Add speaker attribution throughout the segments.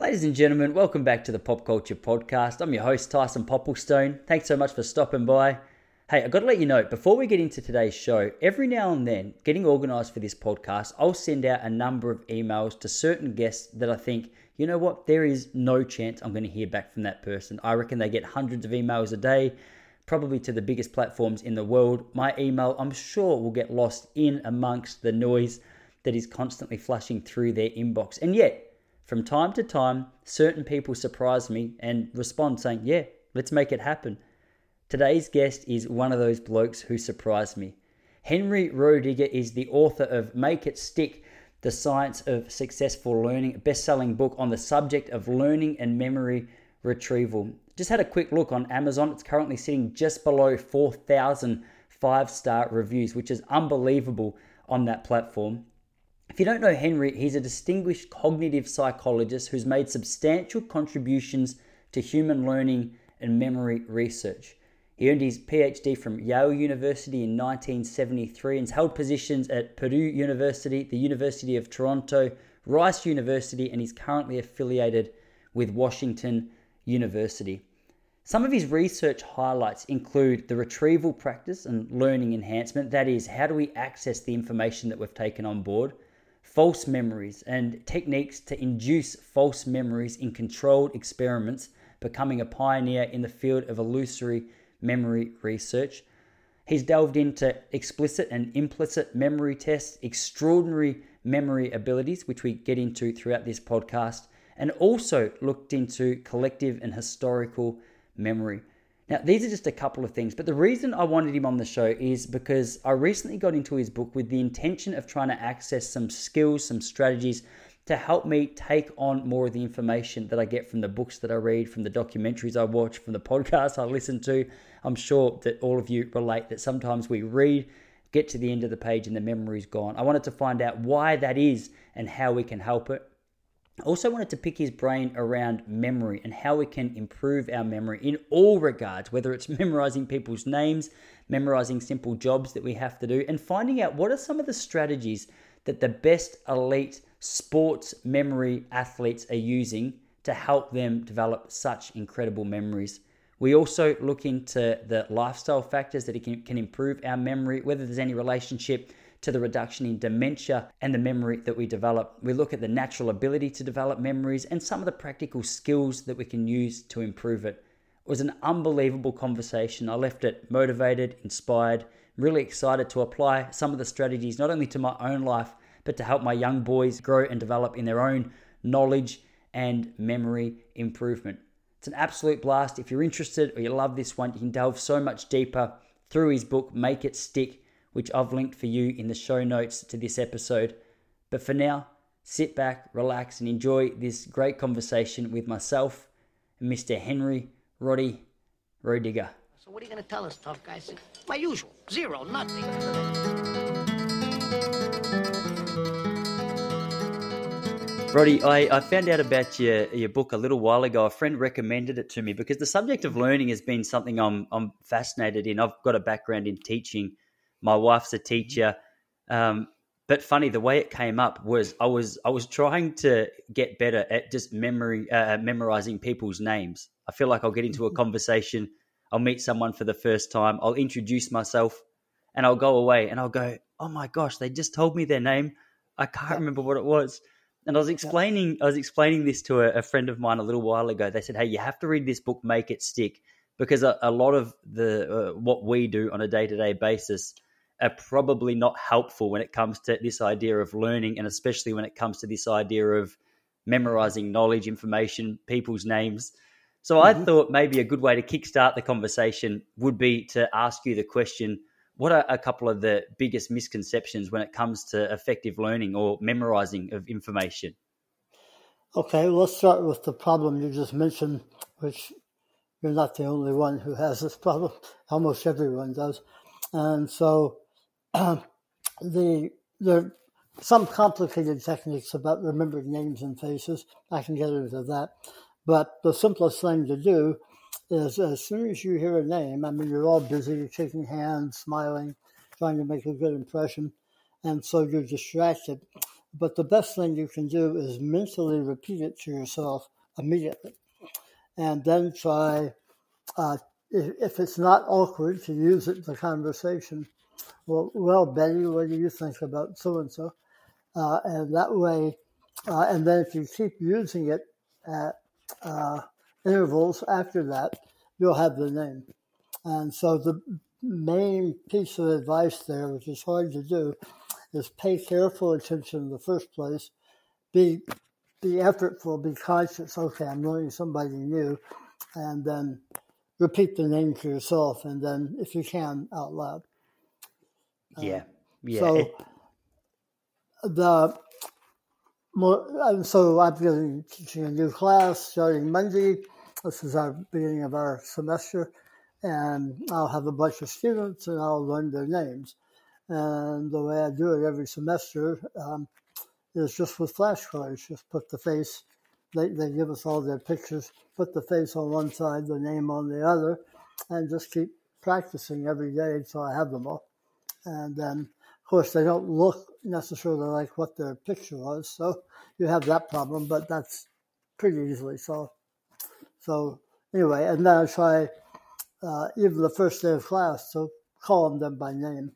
Speaker 1: Ladies and gentlemen, welcome back to the Pop Culture Podcast. I'm your host, Tyson Popplestone. Thanks so much for stopping by. Hey, I've got to let you know, before we get into today's show, every now and then, getting organized for this podcast, I'll send out a number of emails to certain guests that I think, you know what, there is no chance I'm going to hear back from that person. I reckon they get hundreds of emails a day, probably to the biggest platforms in the world. My email, I'm sure, will get lost in amongst the noise that is constantly flushing through their inbox. And yet, from time to time, certain people surprise me and respond saying, Yeah, let's make it happen. Today's guest is one of those blokes who surprised me. Henry Roediger is the author of Make It Stick The Science of Successful Learning, a best selling book on the subject of learning and memory retrieval. Just had a quick look on Amazon. It's currently sitting just below 4,000 five star reviews, which is unbelievable on that platform. If you don't know Henry, he's a distinguished cognitive psychologist who's made substantial contributions to human learning and memory research. He earned his PhD from Yale University in 1973 and has held positions at Purdue University, the University of Toronto, Rice University, and he's currently affiliated with Washington University. Some of his research highlights include the retrieval practice and learning enhancement that is, how do we access the information that we've taken on board? False memories and techniques to induce false memories in controlled experiments, becoming a pioneer in the field of illusory memory research. He's delved into explicit and implicit memory tests, extraordinary memory abilities, which we get into throughout this podcast, and also looked into collective and historical memory. Now, these are just a couple of things, but the reason I wanted him on the show is because I recently got into his book with the intention of trying to access some skills, some strategies to help me take on more of the information that I get from the books that I read, from the documentaries I watch, from the podcasts I listen to. I'm sure that all of you relate that sometimes we read, get to the end of the page, and the memory's gone. I wanted to find out why that is and how we can help it. I also wanted to pick his brain around memory and how we can improve our memory in all regards, whether it's memorizing people's names, memorizing simple jobs that we have to do, and finding out what are some of the strategies that the best elite sports memory athletes are using to help them develop such incredible memories. We also look into the lifestyle factors that can, can improve our memory, whether there's any relationship to the reduction in dementia and the memory that we develop. We look at the natural ability to develop memories and some of the practical skills that we can use to improve it. It was an unbelievable conversation. I left it motivated, inspired, really excited to apply some of the strategies not only to my own life, but to help my young boys grow and develop in their own knowledge and memory improvement. It's an absolute blast. If you're interested or you love this one, you can delve so much deeper through his book, Make It Stick which I've linked for you in the show notes to this episode. But for now, sit back, relax, and enjoy this great conversation with myself and Mr. Henry Roddy Roediger.
Speaker 2: So what are you going to tell us, tough guys? My usual, zero, nothing.
Speaker 1: Roddy, I, I found out about your, your book a little while ago. A friend recommended it to me because the subject of learning has been something I'm, I'm fascinated in. I've got a background in teaching my wife's a teacher. Um, but funny, the way it came up was I was I was trying to get better at just memory uh, memorizing people's names. I feel like I'll get into a conversation, I'll meet someone for the first time, I'll introduce myself, and I'll go away and I'll go, oh my gosh, they just told me their name. I can't remember what it was. And I was explaining I was explaining this to a, a, friend of mine a little while ago. They said, "Hey, you have to read this book, Make It Stick," because a, a lot of the uh, what we do on a day to day basis are probably not helpful when it comes to this idea of learning, and especially when it comes to this idea of memorizing knowledge, information, people's names. So mm-hmm. I thought maybe a good way to kickstart the conversation would be to ask you the question what are a couple of the biggest misconceptions when it comes to effective learning or memorizing of information?
Speaker 3: Okay, well, let's start with the problem you just mentioned, which you're not the only one who has this problem. Almost everyone does. And so the there are some complicated techniques about remembering names and faces. I can get into that. But the simplest thing to do is as soon as you hear a name, I mean, you're all busy, shaking hands, smiling, trying to make a good impression, and so you're distracted. But the best thing you can do is mentally repeat it to yourself immediately. And then try, uh, if it's not awkward, to use it in the conversation. Well, well, Betty, what do you think about so and so? And that way, uh, and then if you keep using it at uh, intervals after that, you'll have the name. And so the main piece of advice there, which is hard to do, is pay careful attention in the first place. Be be effortful, be conscious. Okay, I'm learning somebody new, and then repeat the name to yourself, and then if you can, out loud.
Speaker 1: Yeah, yeah.
Speaker 3: So the more, and so I'm going to be teaching a new class starting Monday. This is our beginning of our semester, and I'll have a bunch of students, and I'll learn their names. And the way I do it every semester um, is just with flashcards. Just put the face. They they give us all their pictures. Put the face on one side, the name on the other, and just keep practicing every day until I have them all. And then, of course, they don't look necessarily like what their picture was, so you have that problem. But that's pretty easily solved. So anyway, and then I try uh, even the first day of class to call them by name.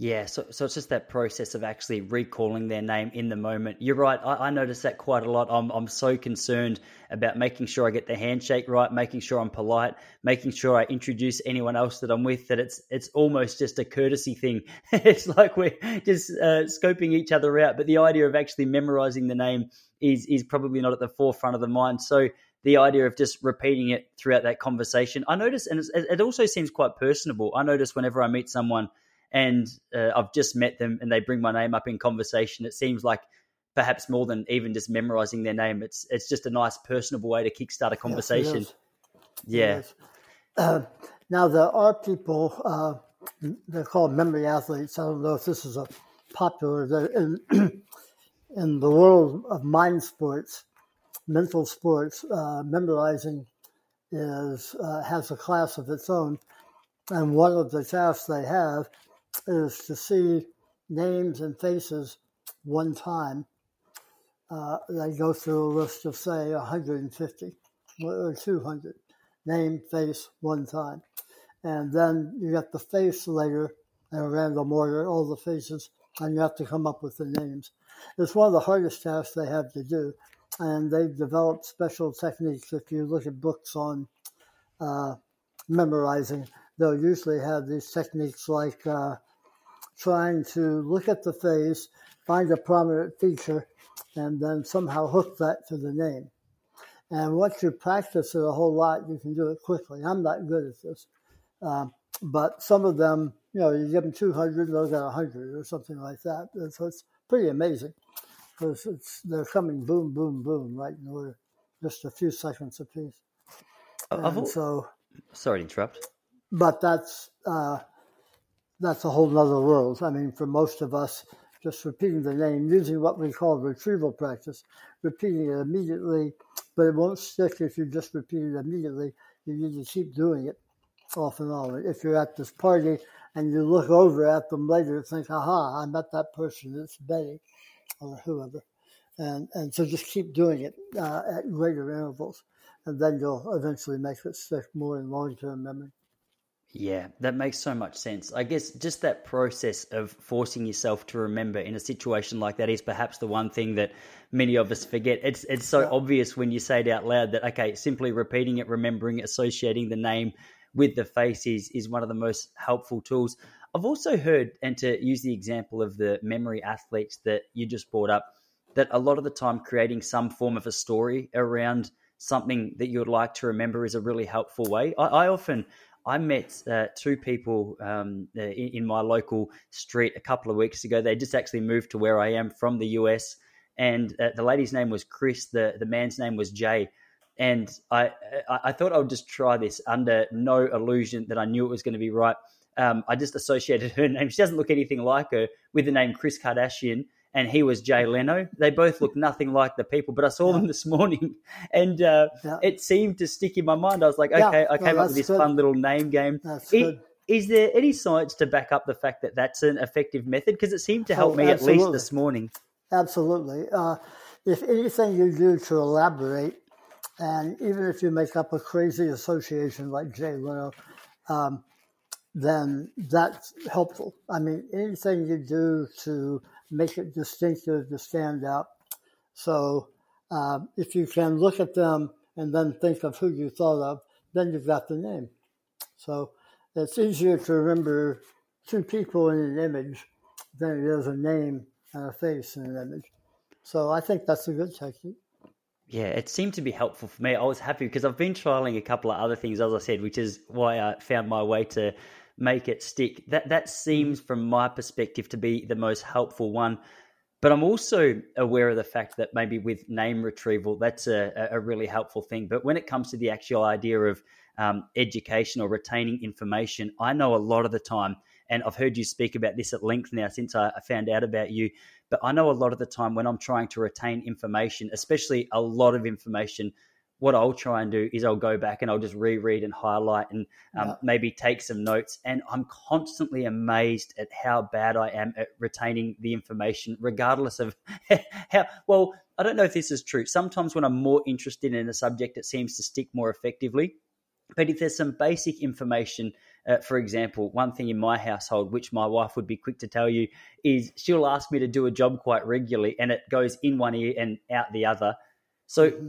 Speaker 1: Yeah, so, so it's just that process of actually recalling their name in the moment. You're right. I, I notice that quite a lot. I'm I'm so concerned about making sure I get the handshake right, making sure I'm polite, making sure I introduce anyone else that I'm with. That it's it's almost just a courtesy thing. it's like we're just uh, scoping each other out. But the idea of actually memorizing the name is is probably not at the forefront of the mind. So the idea of just repeating it throughout that conversation, I notice, and it also seems quite personable. I notice whenever I meet someone and uh, I've just met them and they bring my name up in conversation, it seems like perhaps more than even just memorizing their name. It's it's just a nice personable way to kickstart a conversation. Yes,
Speaker 3: yeah. Uh, now there are people uh, they're called memory athletes. I don't know if this is a popular in in the world of mind sports, mental sports. Uh, memorizing is uh, has a class of its own, and one of the tasks they have is to see names and faces one time. Uh, they go through a list of, say, 150 or 200. Name, face, one time. And then you get the face later in a random order, all the faces, and you have to come up with the names. It's one of the hardest tasks they have to do. And they've developed special techniques. If you look at books on uh, memorizing, they'll usually have these techniques like uh, trying to look at the face, find a prominent feature, and then somehow hook that to the name. And once you practice it a whole lot, you can do it quickly. I'm not good at this. Um, but some of them, you know, you give them 200, they'll get 100 or something like that. So it's pretty amazing because it's, they're coming boom, boom, boom, right in order, just a few seconds apiece. And so,
Speaker 1: sorry to interrupt.
Speaker 3: But that's, uh, that's a whole other world. I mean, for most of us, just repeating the name, using what we call retrieval practice, repeating it immediately, but it won't stick if you just repeat it immediately. You need to keep doing it off and on. If you're at this party and you look over at them later, and think, aha, I met that person, it's Betty or whoever. And, and so just keep doing it uh, at greater intervals, and then you'll eventually make it stick more in long term memory.
Speaker 1: Yeah, that makes so much sense. I guess just that process of forcing yourself to remember in a situation like that is perhaps the one thing that many of us forget. It's it's so yeah. obvious when you say it out loud that okay, simply repeating it, remembering, associating the name with the face is is one of the most helpful tools. I've also heard, and to use the example of the memory athletes that you just brought up, that a lot of the time creating some form of a story around something that you would like to remember is a really helpful way. I, I often I met uh, two people um, uh, in, in, my local street a couple of weeks ago. They just actually moved to where I am from the US, and uh, the lady's name was Chris. the The man's name was Jay. And I, I thought I would just try this under no illusion that I knew it was going to be right. Um, I just associated her name. She doesn't look anything like her with the name Kris Kardashian and he was Jay Leno. They both look nothing like the people, but I saw yeah. them this morning, and uh, yeah. it seemed to stick in my mind. I was like, okay, yeah. I came no, up with this good. fun little name game. Is there any science to back up the fact that that's an effective method? Because it seemed to help oh, me absolutely. at least this morning.
Speaker 3: Absolutely. Uh, if anything you do to elaborate, and even if you make up a crazy association like Jay Leno, um, then that's helpful. I mean, anything you do to make it distinctive, to stand out. So uh, if you can look at them and then think of who you thought of, then you've got the name. So it's easier to remember two people in an image than it is a name and a face in an image. So I think that's a good technique.
Speaker 1: Yeah, it seemed to be helpful for me. I was happy because I've been trialing a couple of other things, as I said, which is why I found my way to make it stick. That that seems, from my perspective, to be the most helpful one. But I'm also aware of the fact that maybe with name retrieval, that's a, a really helpful thing. But when it comes to the actual idea of um, education or retaining information, I know a lot of the time, and I've heard you speak about this at length now since I found out about you. But I know a lot of the time when I'm trying to retain information, especially a lot of information, what I'll try and do is I'll go back and I'll just reread and highlight and um, yeah. maybe take some notes. And I'm constantly amazed at how bad I am at retaining the information, regardless of how well. I don't know if this is true. Sometimes when I'm more interested in a subject, it seems to stick more effectively. But if there's some basic information, uh, for example, one thing in my household, which my wife would be quick to tell you, is she'll ask me to do a job quite regularly and it goes in one ear and out the other. So mm-hmm.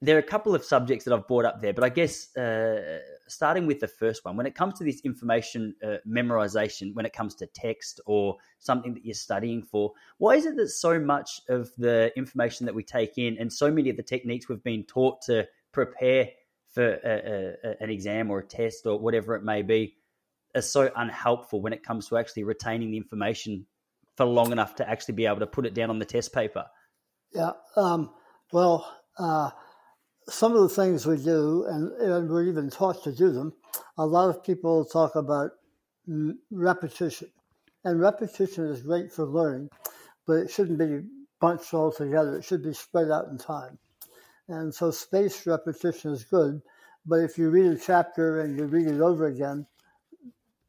Speaker 1: There are a couple of subjects that I've brought up there, but I guess uh, starting with the first one, when it comes to this information uh, memorization, when it comes to text or something that you're studying for, why is it that so much of the information that we take in and so many of the techniques we've been taught to prepare for a, a, an exam or a test or whatever it may be are so unhelpful when it comes to actually retaining the information for long enough to actually be able to put it down on the test paper?
Speaker 3: Yeah. Um, well, uh, some of the things we do, and, and, we're even taught to do them, a lot of people talk about repetition. And repetition is great for learning, but it shouldn't be bunched all together. It should be spread out in time. And so spaced repetition is good, but if you read a chapter and you read it over again,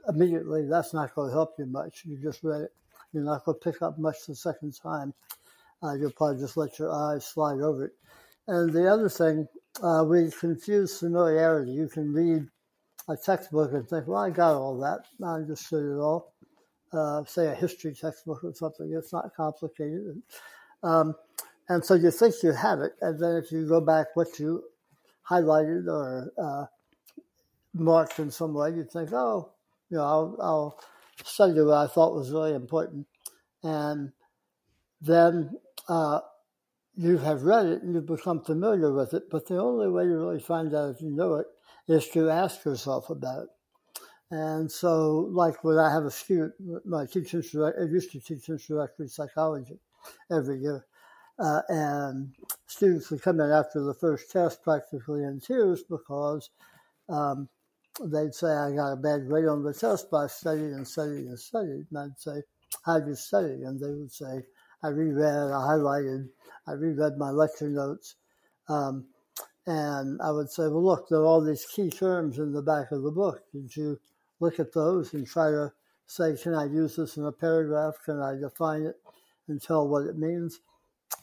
Speaker 3: immediately that's not going to help you much. You just read it. You're not going to pick up much the second time. Uh, you'll probably just let your eyes slide over it. And the other thing, uh, we confuse familiarity. You can read a textbook and think, well, I got all that. I understood it all. Uh, say a history textbook or something. It's not complicated. Um, and so you think you have it, and then if you go back what you highlighted or uh, marked in some way, you think, oh, you know, I'll, I'll study what I thought was really important. And then uh, you have read it and you've become familiar with it, but the only way to really find out if you know it is to ask yourself about it. And so, like when I have a student, my teacher, I used to teach introductory psychology every year. Uh, and students would come in after the first test practically in tears because um, they'd say, I got a bad grade on the test, but I studied and studied and studied. And I'd say, How'd you study? And they would say, I reread, I highlighted, I reread my lecture notes. Um, and I would say, Well, look, there are all these key terms in the back of the book. Did you look at those and try to say, Can I use this in a paragraph? Can I define it and tell what it means?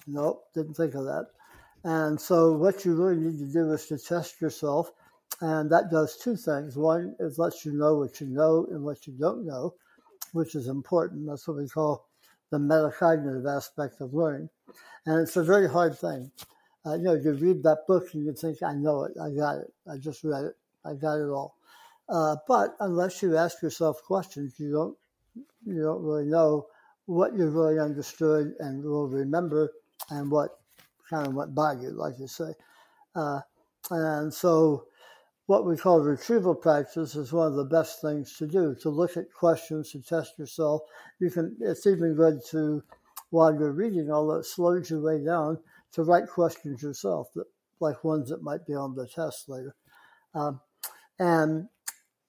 Speaker 3: Nope, didn't think of that. And so what you really need to do is to test yourself. And that does two things. One, it lets you know what you know and what you don't know, which is important. That's what we call the metacognitive aspect of learning. And it's a very hard thing. Uh, you know, you read that book and you think, I know it, I got it, I just read it, I got it all. Uh, but unless you ask yourself questions, you don't you don't really know what you really understood and will remember and what kind of went by you, like you say. Uh, and so, what we call retrieval practice is one of the best things to do to look at questions to test yourself. You can. It's even good to, while you're reading, although it slows your way down, to write questions yourself, that, like ones that might be on the test later. Um, and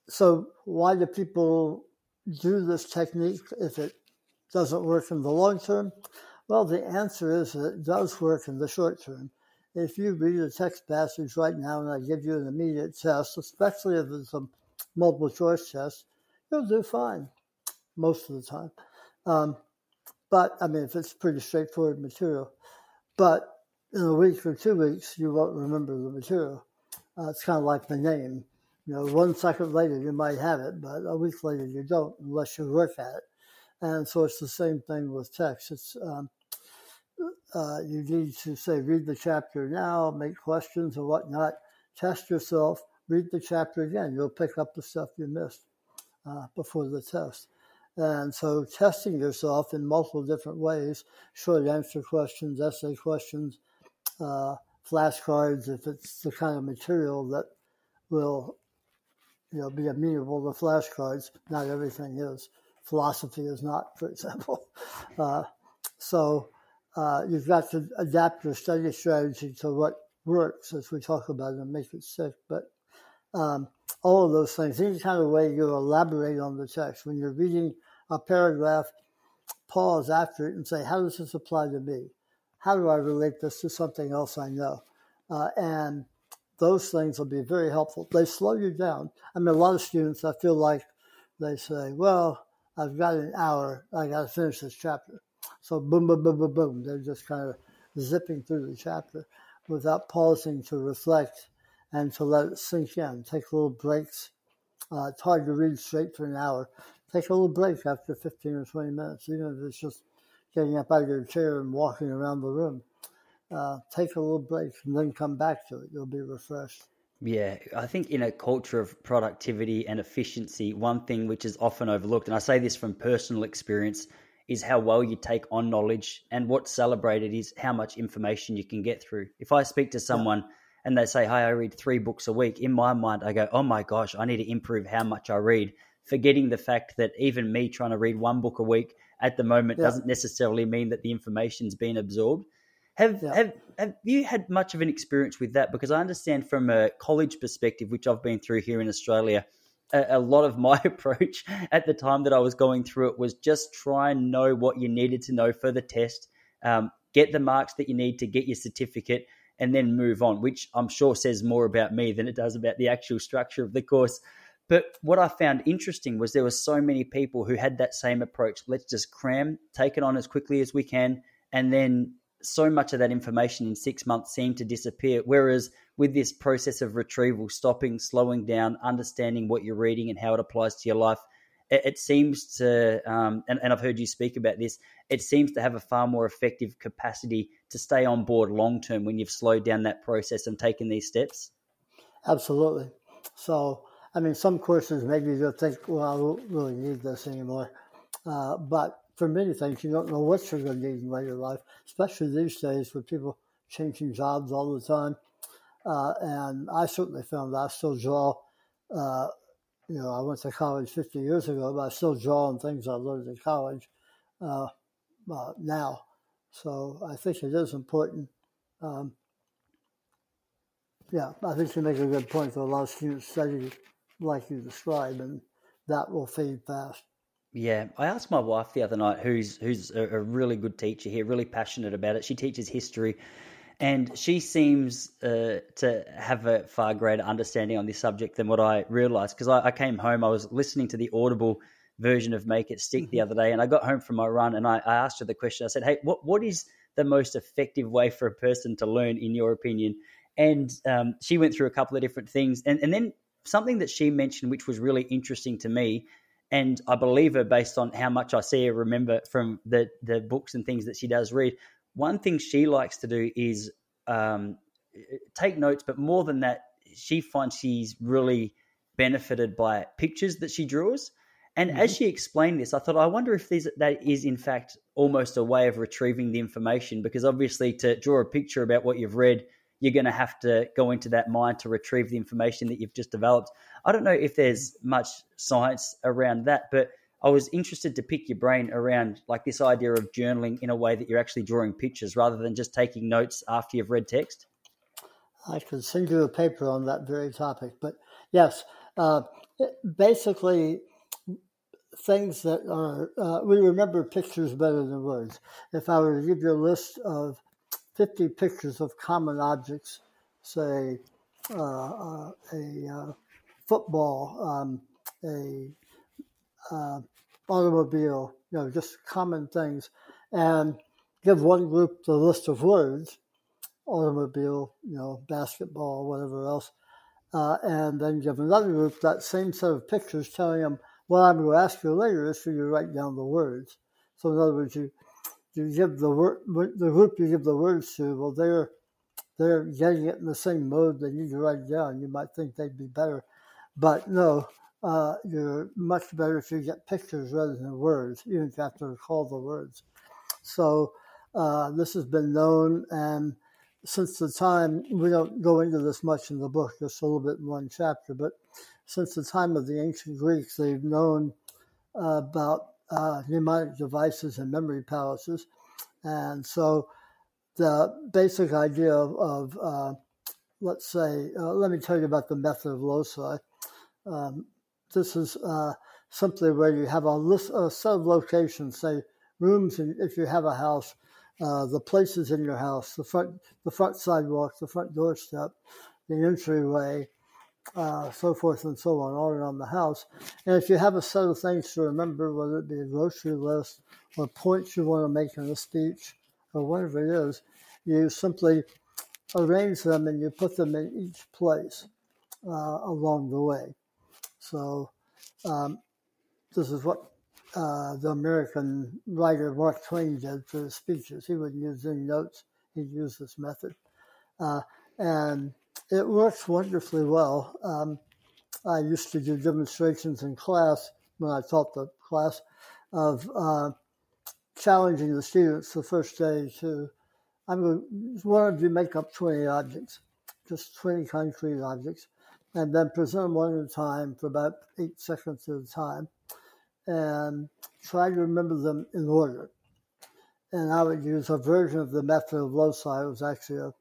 Speaker 3: so, why do people do this technique if it doesn't work in the long term? Well, the answer is that it does work in the short term. If you read a text passage right now and I give you an immediate test, especially if it's a multiple choice test, you'll do fine most of the time. Um, But I mean, if it's pretty straightforward material, but in a week or two weeks, you won't remember the material. Uh, it's kind of like the name. You know, one second later you might have it, but a week later you don't unless you work at it. And so it's the same thing with text. It's um, uh, you need to say read the chapter now, make questions or whatnot, test yourself, read the chapter again. You'll pick up the stuff you missed uh, before the test. And so testing yourself in multiple different ways, short answer questions, essay questions, uh, flashcards, if it's the kind of material that will you know, be amenable to flashcards. Not everything is. Philosophy is not, for example. Uh, so uh, you've got to adapt your study strategy to what works, as we talk about, and make it stick. But um, all of those things, any kind of way you elaborate on the text. When you're reading a paragraph, pause after it and say, how does this apply to me? How do I relate this to something else I know? Uh, and those things will be very helpful. They slow you down. I mean, a lot of students, I feel like they say, well, I've got an hour. I got to finish this chapter. So boom, boom, boom, boom, boom. They're just kind of zipping through the chapter without pausing to reflect and to let it sink in. Take little breaks. Uh, it's hard to read straight for an hour. Take a little break after 15 or 20 minutes, even if it's just getting up out of your chair and walking around the room uh, take a little break and then come back to it. You'll be refreshed.
Speaker 1: Yeah, I think in a culture of productivity and efficiency, one thing which is often overlooked, and I say this from personal experience, is how well you take on knowledge. And what's celebrated is how much information you can get through. If I speak to someone and they say, Hey, I read three books a week, in my mind, I go, Oh my gosh, I need to improve how much I read. Forgetting the fact that even me trying to read one book a week at the moment yeah. doesn't necessarily mean that the information's been absorbed. Have yeah. have have you had much of an experience with that? Because I understand from a college perspective, which I've been through here in Australia, a, lot of my approach at the time that I was going through it was just try and know what you needed to know for the test, um, get the marks that you need to get your certificate, and then move on. Which I'm sure says more about me than it does about the actual structure of the course. But what I found interesting was there were so many people who had that same approach. Let's just cram, take it on as quickly as we can, and then so much of that information in six months seemed to disappear. Whereas with this process of retrieval, stopping, slowing down, understanding what you're reading and how it applies to your life, it, it seems to, um, and, and I've heard you speak about this, it seems to have a far more effective capacity to stay on board long term when you've slowed down that process and taken these steps.
Speaker 3: Absolutely. So, I mean, some courses maybe you'll think, well, I don't really need this anymore. Uh, but for many things, you don't know what you're going to need in later life, especially these days with people changing jobs all the time. Uh, and I certainly found that I still draw. Uh, you know, I went to college 50 years ago, but I still draw on things I learned in college uh, uh now. So I think it is important. Um, yeah, I think you make a good point that a lot of students study like you described, and that will fade fast.
Speaker 1: Yeah, I asked my wife the other night, who's who's a, a really good teacher here, really passionate about it. She teaches history, and she seems uh, to have a far greater understanding on this subject than what I realised. Because I, I, came home, I was listening to the Audible version of Make It Stick the mm-hmm. other day, and I got home from my run, and I, I asked her the question. I said, "Hey, what what is the most effective way for a person to learn, in your opinion?" And um, she went through a couple of different things, and and then something that she mentioned, which was really interesting to me and I believe her based on how much I see her remember from the the books and things that she does read. One thing she likes to do is um, take notes, but more than that, she finds she's really benefited by pictures that she draws. And mm-hmm. as she explained this, I thought, I wonder if these, that is in fact almost a way of retrieving the information, because obviously to draw a picture about what you've read you're going to have to go into that mind to retrieve the information that you've just developed. I don't know if there's much science around that, but I was interested to pick your brain around like this idea of journaling in a way that you're actually drawing pictures rather than just taking notes after you've read text.
Speaker 3: I could send you a paper on that very topic, but yes, uh, basically things that are uh, we remember pictures better than words. If I were to give you a list of 50 pictures of common objects, say uh, uh, a uh, football, um, a uh, automobile, you know, just common things, and give one group the list of words, automobile, you know, basketball, whatever else, uh, and then give another group that same set of pictures telling them what I'm going to ask you later is for you to write down the words. So in other words, you you give the word the group you give the words to, well, they're they're getting it in the same mode. They need to write it down. You might think they'd be better, but no, uh, you're much better if you get pictures rather than words. You don't have to recall the words. So uh, this has been known, and since the time we don't go into this much in the book, just a little bit in one chapter, but since the time of the ancient Greeks, they've known uh, about uh, mnemonic devices and memory palaces, and so the basic idea of, of uh, let's say, uh, let me tell you about the method of loci. Um, this is uh, simply where you have a, list, a set of locations, say rooms, in, if you have a house, uh, the places in your house, the front, the front sidewalk, the front doorstep, the entryway, uh, so forth and so on, all around the house. And if you have a set of things to remember, whether it be a grocery list or points you want to make in a speech or whatever it is, you simply arrange them and you put them in each place uh, along the way. So um, this is what uh, the American writer Mark Twain did for his speeches. He wouldn't use any notes. He'd use this method. Uh, and it works wonderfully well. Um, I used to do demonstrations in class when I taught the class of uh, challenging the students the first day to, I'm going to, one of you make up 20 objects, just 20 concrete objects, and then present them one at a time for about eight seconds at a time, and try to remember them in order. And I would use a version of the method of loci. It was actually a,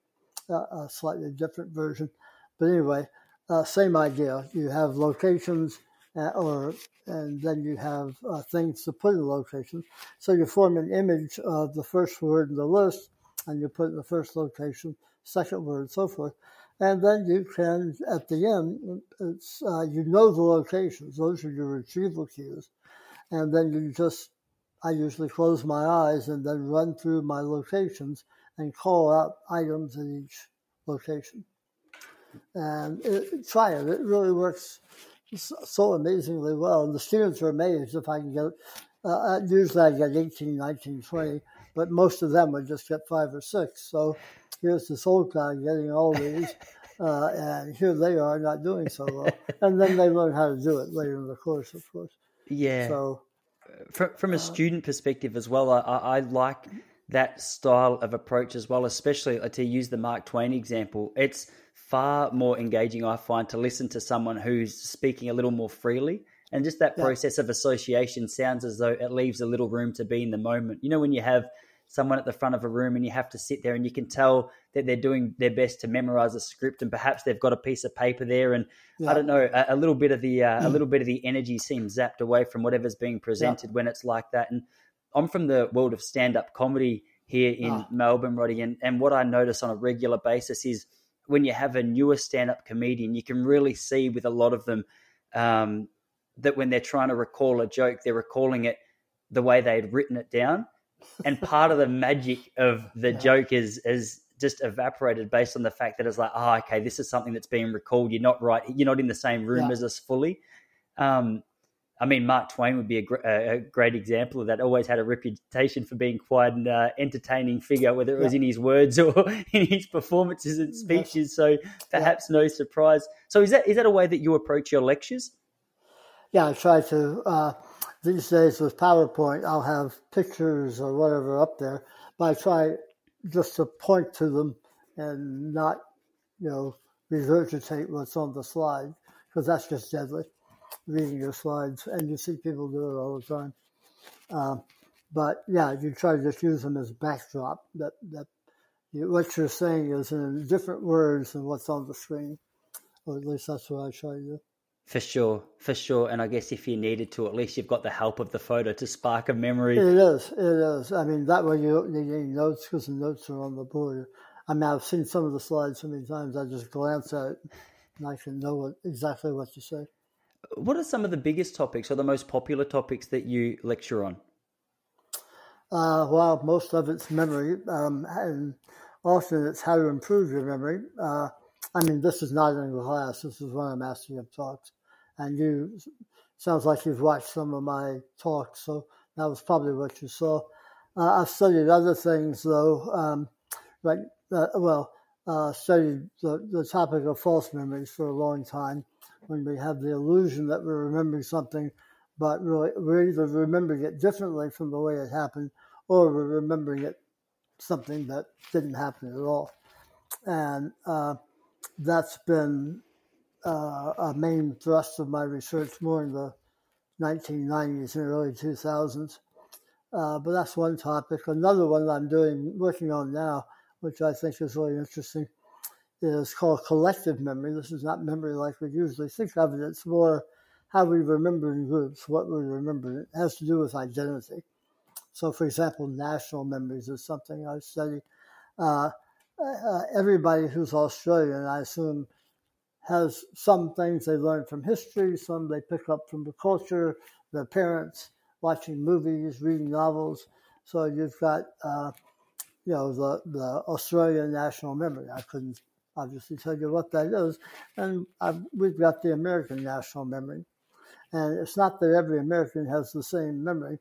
Speaker 3: a slightly different version. But anyway, uh, same idea. You have locations, uh, or and then you have uh, things to put in locations. So you form an image of the first word in the list, and you put in the first location, second word, so forth. And then you can, at the end, it's, uh, you know the locations. Those are your retrieval cues. And then you just, I usually close my eyes and then run through my locations and call out items in each location. And it, try it. It really works so amazingly well. And the students are amazed if I can get, uh, uh usually I get 18, 19, 20, but most of them would just get five or six. So here's this old guy getting all these, uh, and here they are not doing so well. and then they learn how to do it later in the course, of course.
Speaker 1: Yeah.
Speaker 3: So,
Speaker 1: from, from a uh, student perspective as well, I, I like that style of approach as well, especially to use the Mark Twain example. It's far more engaging, I find, to listen to someone who's speaking a little more freely. And just that process of association sounds as though it leaves a little room to be in the moment. You know, when you have someone at the front of a room and you have to sit there and you can tell that they're doing their best to memorize a script and perhaps they've got a piece of paper there and yeah. I don't know a, a, little bit of the uh, mm. a little bit of the energy seems zapped away from whatever's being presented yeah. when it's like that and I'm from the world of stand up comedy here in oh. Melbourne Roddy and, and what I notice on a regular basis is when you have a newer stand up comedian you can really see with a lot of them um, that when they're trying to recall a joke they're recalling it the way they had written it down and part of the magic of the yeah. joke is is just evaporated based on the fact that it's like, oh, okay, this is something that's being recalled. You're not right. You're not in the same room yeah. as us fully. Um, I mean, Mark Twain would be a, gr- a, great example of that. Always had a reputation for being quite an uh, entertaining figure, whether it was yeah. in his words or in his performances and speeches. So perhaps yeah. no surprise. So is that is that a way that you approach your lectures?
Speaker 3: Yeah, I try to. Uh, these days with PowerPoint, I'll have pictures or whatever up there, but I try just to point to them and not, you know, regurgitate what's on the slide because that's just deadly. Reading your slides, and you see people do it all the time. Um, but yeah, you try to just use them as backdrop. That that you, what you're saying is in different words than what's on the screen, or at least that's what I try to do.
Speaker 1: For sure, for sure. And I guess if you needed to, at least you've got the help of the photo to spark a memory.
Speaker 3: It is, it is. I mean, that way you don't need any notes because the notes are on the board. I mean, I've seen some of the slides so many times, I just glance at it and I can know what, exactly what you say.
Speaker 1: What are some of the biggest topics or the most popular topics that you lecture on?
Speaker 3: Uh, well, most of it's memory, um, and often it's how to improve your memory. Uh, I mean, this is not in the class. This is when I'm asking of talks, and you sounds like you've watched some of my talks, so that was probably what you saw. Uh, I've studied other things though, um, like uh, well, uh, studied the, the topic of false memories for a long time. When we have the illusion that we're remembering something, but really we're either remembering it differently from the way it happened, or we're remembering it something that didn't happen at all. And uh, that's been uh, a main thrust of my research more in the 1990s and early 2000s. Uh, but that's one topic. Another one I'm doing, working on now, which I think is really interesting, is called collective memory. This is not memory like we usually think of it. It's more how we remember in groups, what we remember. It has to do with identity. So, for example, national memories is something I study. Uh, uh, everybody who's Australian, I assume, has some things they learn from history, some they pick up from the culture, their parents, watching movies, reading novels. So you've got, uh, you know, the, the Australian national memory. I couldn't obviously tell you what that is. And I've, we've got the American national memory. And it's not that every American has the same memory.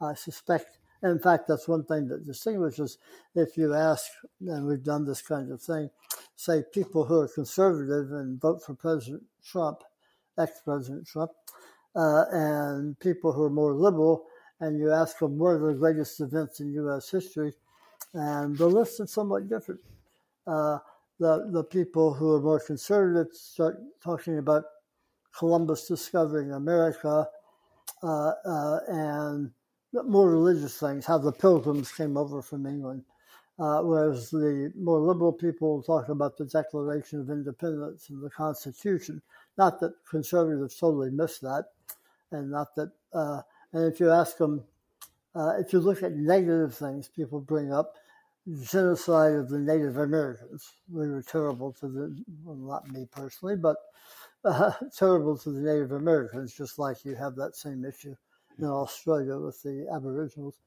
Speaker 3: I suspect, in fact, that's one thing that distinguishes if you ask, and we've done this kind of thing, say people who are conservative and vote for President Trump, ex President Trump, uh, and people who are more liberal, and you ask them what are the greatest events in U.S. history, and the list is somewhat different. Uh, the the people who are more conservative start talking about Columbus discovering America, uh, uh, and more religious things, how the pilgrims came over from England. Uh, whereas the more liberal people talk about the Declaration of Independence and the Constitution. Not that conservatives totally miss that, and not that. Uh, and if you ask them, uh, if you look at negative things people bring up, genocide of the Native Americans. We were terrible to the, well, not me personally, but uh, terrible to the Native Americans, just like you have that same issue in Australia with the Aboriginals.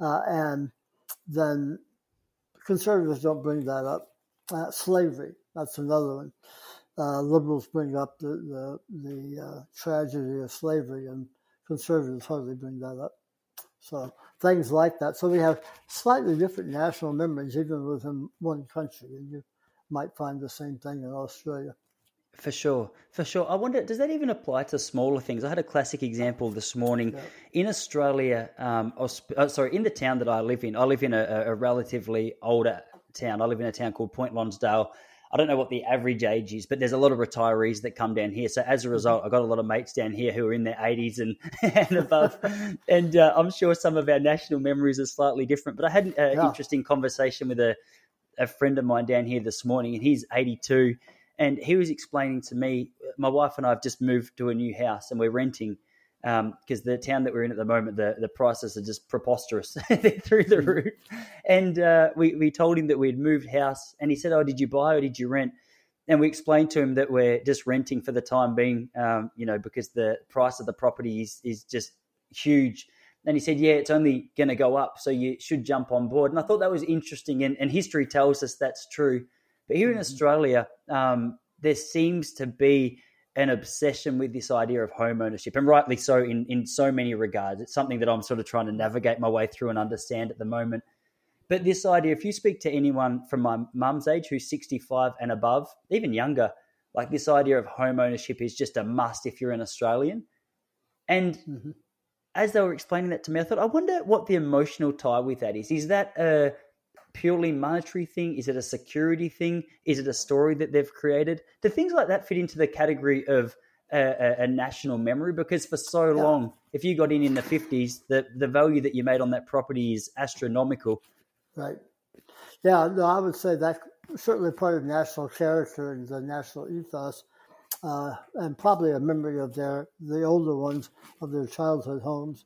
Speaker 3: Uh, and then conservatives don't bring that up. Uh, slavery, that's another one. Uh, liberals bring up the, the, the uh, tragedy of slavery, and conservatives hardly bring that up. So things like that. So we have slightly different national memories, even within one country, and you might find the same thing in Australia.
Speaker 1: For sure, for sure. I wonder, does that even apply to smaller things? I had a classic example this morning yeah. in Australia. Um, oh, sorry, in the town that I live in, I live in a, a, relatively older town. I live in a town called Point Lonsdale. I don't know what the average age is, but there's a lot of retirees that come down here. So as a mm-hmm. result, I've got a lot of mates down here who are in their 80s and, and above. and uh, I'm sure some of our national memories are slightly different. But I had an yeah. interesting conversation with a, a friend of mine down here this morning, and he's 82 and he was explaining to me, my wife and I have just moved to a new house and we're renting because um, the town that we're in at the moment, the, the prices are just preposterous. They're through the roof. And uh, we, we told him that we'd moved house. And he said, Oh, did you buy or did you rent? And we explained to him that we're just renting for the time being, um, you know, because the price of the property is, is just huge. And he said, Yeah, it's only going to go up. So you should jump on board. And I thought that was interesting. And, and history tells us that's true. But here in mm-hmm. Australia, um, there seems to be an obsession with this idea of home ownership, and rightly so in, in so many regards. It's something that I'm sort of trying to navigate my way through and understand at the moment. But this idea, if you speak to anyone from my mum's age who's 65 and above, even younger, like this idea of home ownership is just a must if you're an Australian. And mm-hmm. as they were explaining that to me, I thought, I wonder what the emotional tie with that is. Is that a purely monetary thing? Is it a security thing? Is it a story that they've created? Do things like that fit into the category of a, a, national memory? Because for so yeah. long, if you got in in the 50s, the, the value that you made on that property is astronomical.
Speaker 3: Right. Yeah, no, I would say that certainly part of national character and the national ethos, uh, and probably a memory of their the older ones of their childhood homes.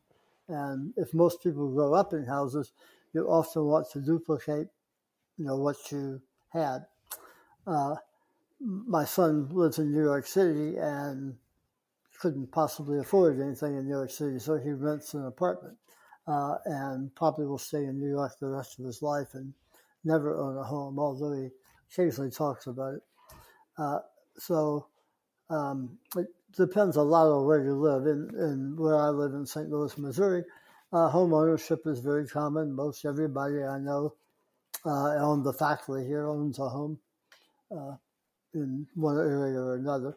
Speaker 3: And if most people grow up in houses, you also want to duplicate, you know, what you had. Uh, my son lives in New York City and couldn't possibly afford anything in New York City, so he rents an apartment. uh, and probably will stay in New York the rest of his life and never own a home, although he occasionally talks about it. Uh, so um, it depends a lot on where you live. In, in where I live in St. Louis, Missouri, uh, home ownership is very common. Most everybody I know uh, on the faculty here owns a home uh, in one area or another.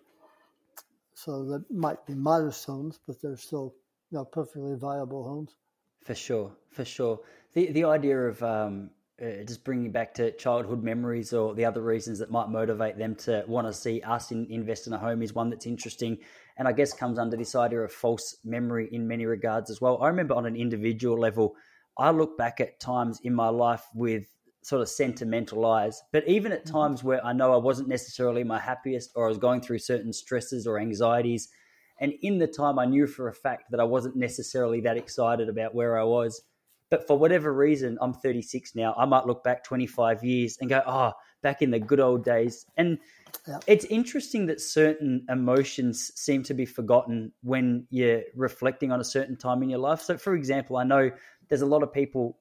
Speaker 3: So that might be modest homes, but they're still you know, perfectly viable homes.
Speaker 1: For sure, for sure. The the idea of um, uh, just bringing back to childhood memories or the other reasons that might motivate them to want to see us in, invest in a home is one that's interesting, and I guess comes under this idea of false memory in many regards as well. I remember on an individual level, I look back at times in my life with sort of sentimental eyes. But even at mm-hmm. times where I know I wasn't necessarily my happiest or I was going through certain stresses or anxieties, and in the time I knew for a fact that I wasn't necessarily that excited about where I was. But for whatever reason, I'm 36 now. I might look back 25 years and go, oh, back in the good old days. And yeah. it's interesting that certain emotions seem to be forgotten when you're reflecting on a certain time in your life. So, for example, I know there's a lot of people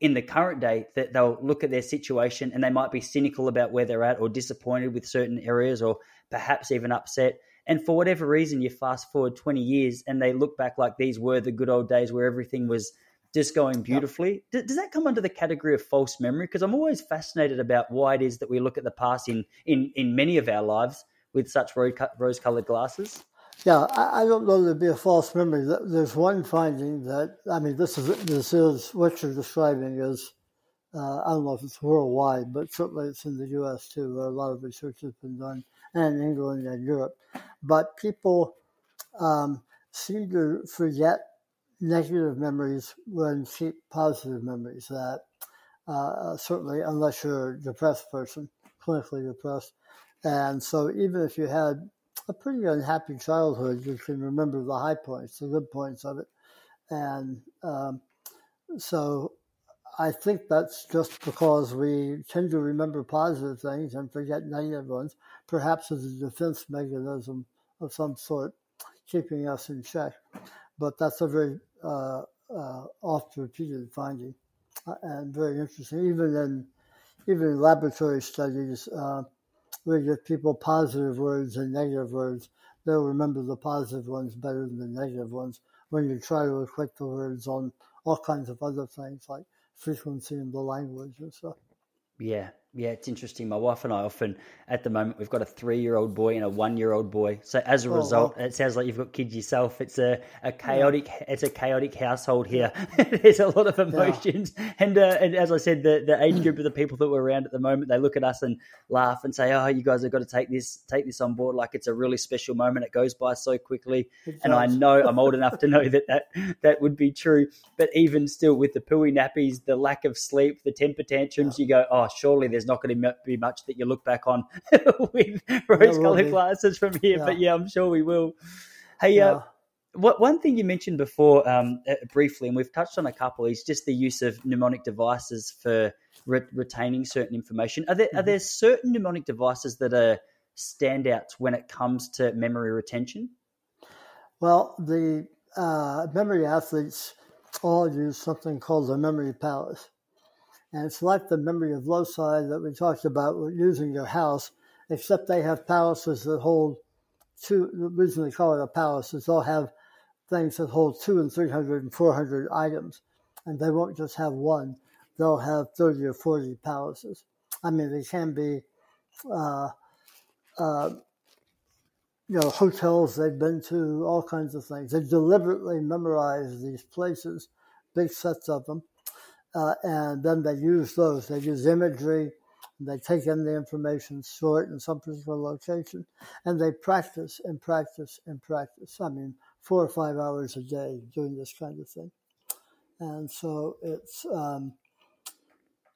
Speaker 1: in the current day that they'll look at their situation and they might be cynical about where they're at or disappointed with certain areas or perhaps even upset. And for whatever reason, you fast forward 20 years and they look back like these were the good old days where everything was just going beautifully. Yep. Does that come under the category of false memory? Because I'm always fascinated about why it is that we look at the past in, in, in many of our lives with such rose colored glasses.
Speaker 3: Yeah, I, I don't know there'd be a false memory. There's one finding that I mean, this is this is what you're describing is uh, I don't know if it's worldwide, but certainly it's in the U.S. too, where a lot of research has been done, and England and Europe. But people um, seem to forget negative memories when keep positive memories. That uh, certainly, unless you're a depressed person, clinically depressed, and so even if you had a pretty unhappy childhood. You can remember the high points, the good points of it. And um, so I think that's just because we tend to remember positive things and forget negative ones, perhaps as a defense mechanism of some sort, keeping us in check. But that's a very uh, uh, oft repeated finding uh, and very interesting. Even in even laboratory studies, uh, we give people positive words and negative words, they'll remember the positive ones better than the negative ones when you try to equate the words on all kinds of other things like frequency in the language and stuff.
Speaker 1: Yeah, yeah, it's interesting. My wife and I often, at the moment, we've got a three-year-old boy and a one-year-old boy. So as a oh, result, it sounds like you've got kids yourself. It's a, a chaotic, yeah. it's a chaotic household here. There's a lot of emotions, yeah. and uh, and as I said, the the age group of the people that we're around at the moment, they look at us and laugh and say, "Oh, you guys have got to take this take this on board. Like it's a really special moment. It goes by so quickly." And I know I'm old enough to know that that that would be true. But even still, with the pooey nappies, the lack of sleep, the temper tantrums, yeah. you go, "Oh, surely there's not going to be much that you look back on with rose-colored glasses from here. Yeah. But yeah, I'm sure we will. Hey, uh, yeah. uh, what one thing you mentioned before um, uh, briefly, and we've touched on a couple, is just the use of mnemonic devices for re- retaining certain information. Are there mm-hmm. are there certain mnemonic devices that are standouts when it comes to memory retention?
Speaker 3: Well, the uh, memory athletes all use something called the memory palace. And it's like the method of loci that we talked about using your house, except they have palaces that hold two, the reason they call it a palace is they'll have things that hold two and 300 and 400 items. And they won't just have one, they'll have 30 or 40 palaces. I mean, they can be, uh, uh, you know, hotels they've been to, all kinds of things. They deliberately memorize these places, big sets of them, uh, and then they use those. They use imagery, they take in the information, store it in some particular location, and they practice and practice and practice. I mean, four or five hours a day doing this kind of thing. And so it's um,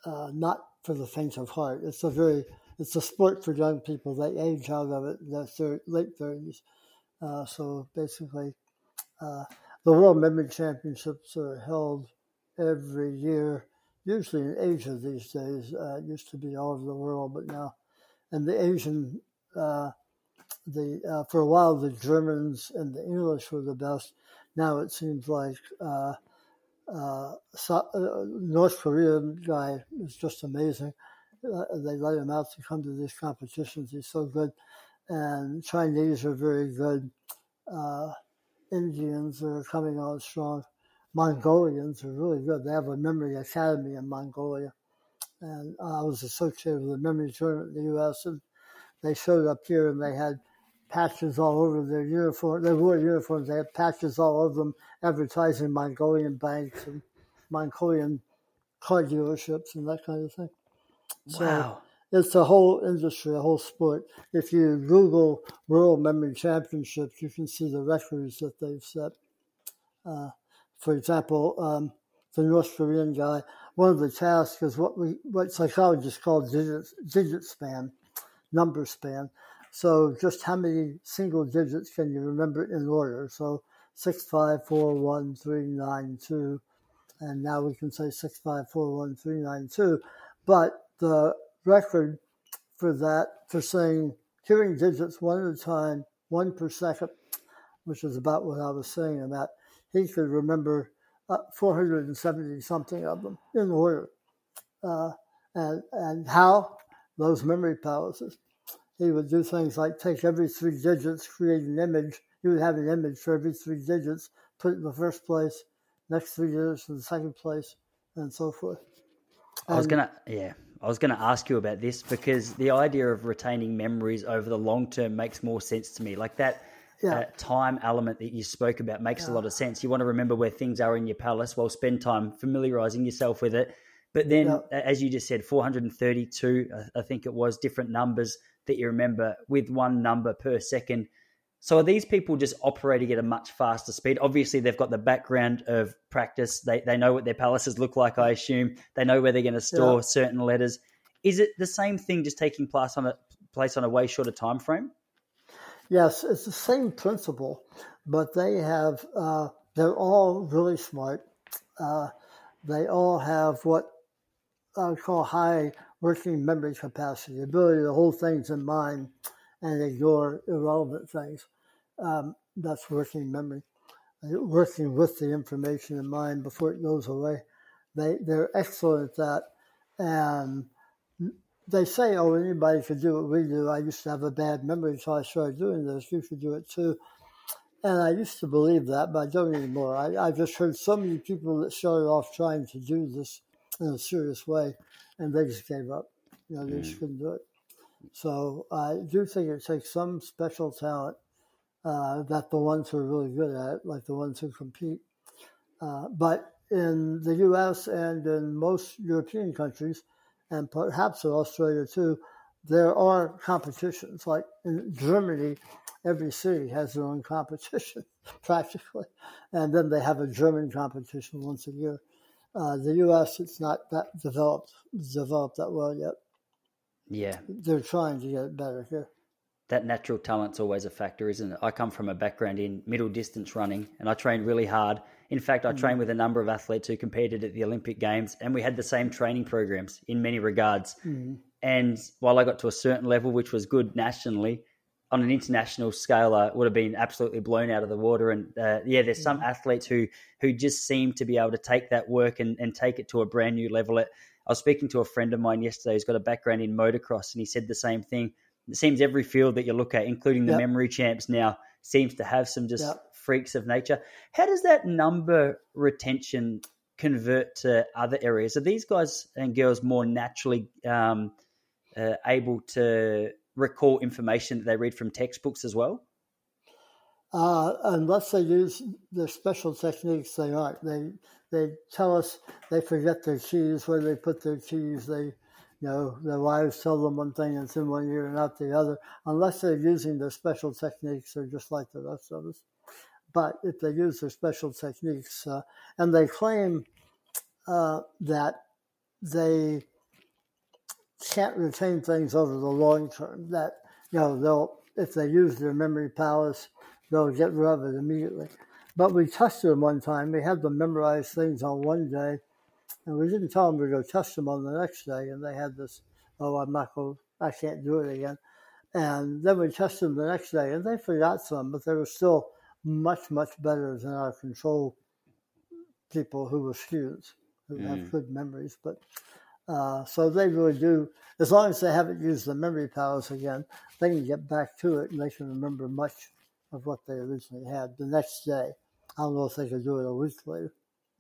Speaker 3: uh, not for the faint of heart. It's a very it's a sport for young people. They age out of it in their late thirties. Uh, so basically, uh, the World Memory Championships are held every year, usually in Asia these days. Uh, it used to be all over the world, but now, and the Asian, uh, the uh, for a while the Germans and the English were the best. Now it seems like uh, uh, North Korean guy is just amazing. They let him out to come to these competitions. He's so good. And Chinese are very good. Indians are coming on strong. Mongolians are really good. They have a memory academy in Mongolia. And I was associated with the memory tournament in the U.S. and they showed up here and they had patches all over their uniform. They wore uniforms. They had patches all over them advertising Mongolian banks and Mongolian car dealerships and that kind of thing. So
Speaker 1: wow.
Speaker 3: it's a whole industry, a whole sport. If you Google World Memory Championships, you can see the records that they've set. Uh, for example, um, the North Korean guy, one of the tasks is what we what psychologists call digit, digit span, number span. So just how many single digits can you remember in order? So six five four one three nine two, and now we can say six five four one three nine two. But the record for that for saying hearing digits one at a time, one per second, which is about what I was saying about he could remember uh, 470 something of them in order. Uh, and, and how? Those memory palaces he would do things like take every three digits, create an image. He would have an image for every three digits, put it in the first place, next three digits in the second place, and so forth.
Speaker 1: And I was gonna, yeah, I was gonna ask you about this because the idea of retaining memories over the long term makes more sense to me. Like that. Yeah. Uh, time element that you spoke about makes yeah. a lot of sense. You want to remember where things are in your palace. Well, spend time familiarizing yourself with it. But then, yeah. as you just said, 432, I think it was different numbers that you remember with one number per second. So are these people just operating at a much faster speed? Obviously, they've got the background of practice. They they know what their palaces look like. I assume they know where they're going to store certain letters. Is it the same thing, just taking place on a place on a way shorter time frame?
Speaker 3: Yes, it's the same principle, but they have uh, they're all really smart. Uh, they all have what I would call high working memory capacity, the ability to hold things in mind and ignore irrelevant things. Um, that's working memory. Working with the information in mind before it goes away. They, they're excellent at that. And they say, oh, anybody could do what we do. I used to have a bad memory, so I started doing this. You should do it too. And I used to believe that, but I don't anymore. I, I just heard so many people that started off trying to do this in a serious way and they just gave up. You know, they mm. just couldn't do it. So I do think it takes some special talent uh, that the ones who are really good at it, like the ones who compete. Uh, but in the U.S. and in most European countries, and perhaps in Australia too, there are competitions. Like in Germany, every city has their own competition practically, and then they have a German competition once a year. Uh, the U.S. it's not that developed developed that well yet.
Speaker 1: Yeah,
Speaker 3: they're trying to get it better here.
Speaker 1: That natural talent's always a factor, isn't it? I come from a background in middle distance running, and I trained really hard. In fact, I mm. trained with a number of athletes who competed at the Olympic Games, and we had the same training programs in many regards. Mm. And while I got to a certain level, which was good nationally, on an international scale, I would have been absolutely blown out of the water. And uh, yeah, there's some athletes who who just seem to be able to take that work and, and take it to a brand new level. It, I was speaking to a friend of mine yesterday who's got a background in motocross, and he said the same thing. It seems every field that you look at, including the yep. memory champs now, seems to have some just yep. freaks of nature. How does that number retention convert to other areas? Are these guys and girls more naturally um, uh, able to recall information that they read from textbooks as well?
Speaker 3: Uh, unless they use the special techniques, they aren't. They they tell us they forget their keys, where they put their keys. They, you know, their wives tell them one thing and in one ear and out the other. Unless they're using their special techniques, they're just like the rest of us. But if they use their special techniques, uh, and they claim uh, that they can't retain things over the long term. That you know they'll if they use their memory palace, they'll get rid of it immediately. But we tested them one time. We had them memorize things on one day, and we didn't tell them to go test them on the next day. And they had this, oh, I'm not going, I can't do it again. And then we tested them the next day, and they forgot some, but they were still much, much better than our control people who were students who mm. have good memories. But uh, so they really do, as long as they haven't used the memory palace again, they can get back to it and they can remember much of what they originally had the next day. I don't know if they could do it a week later.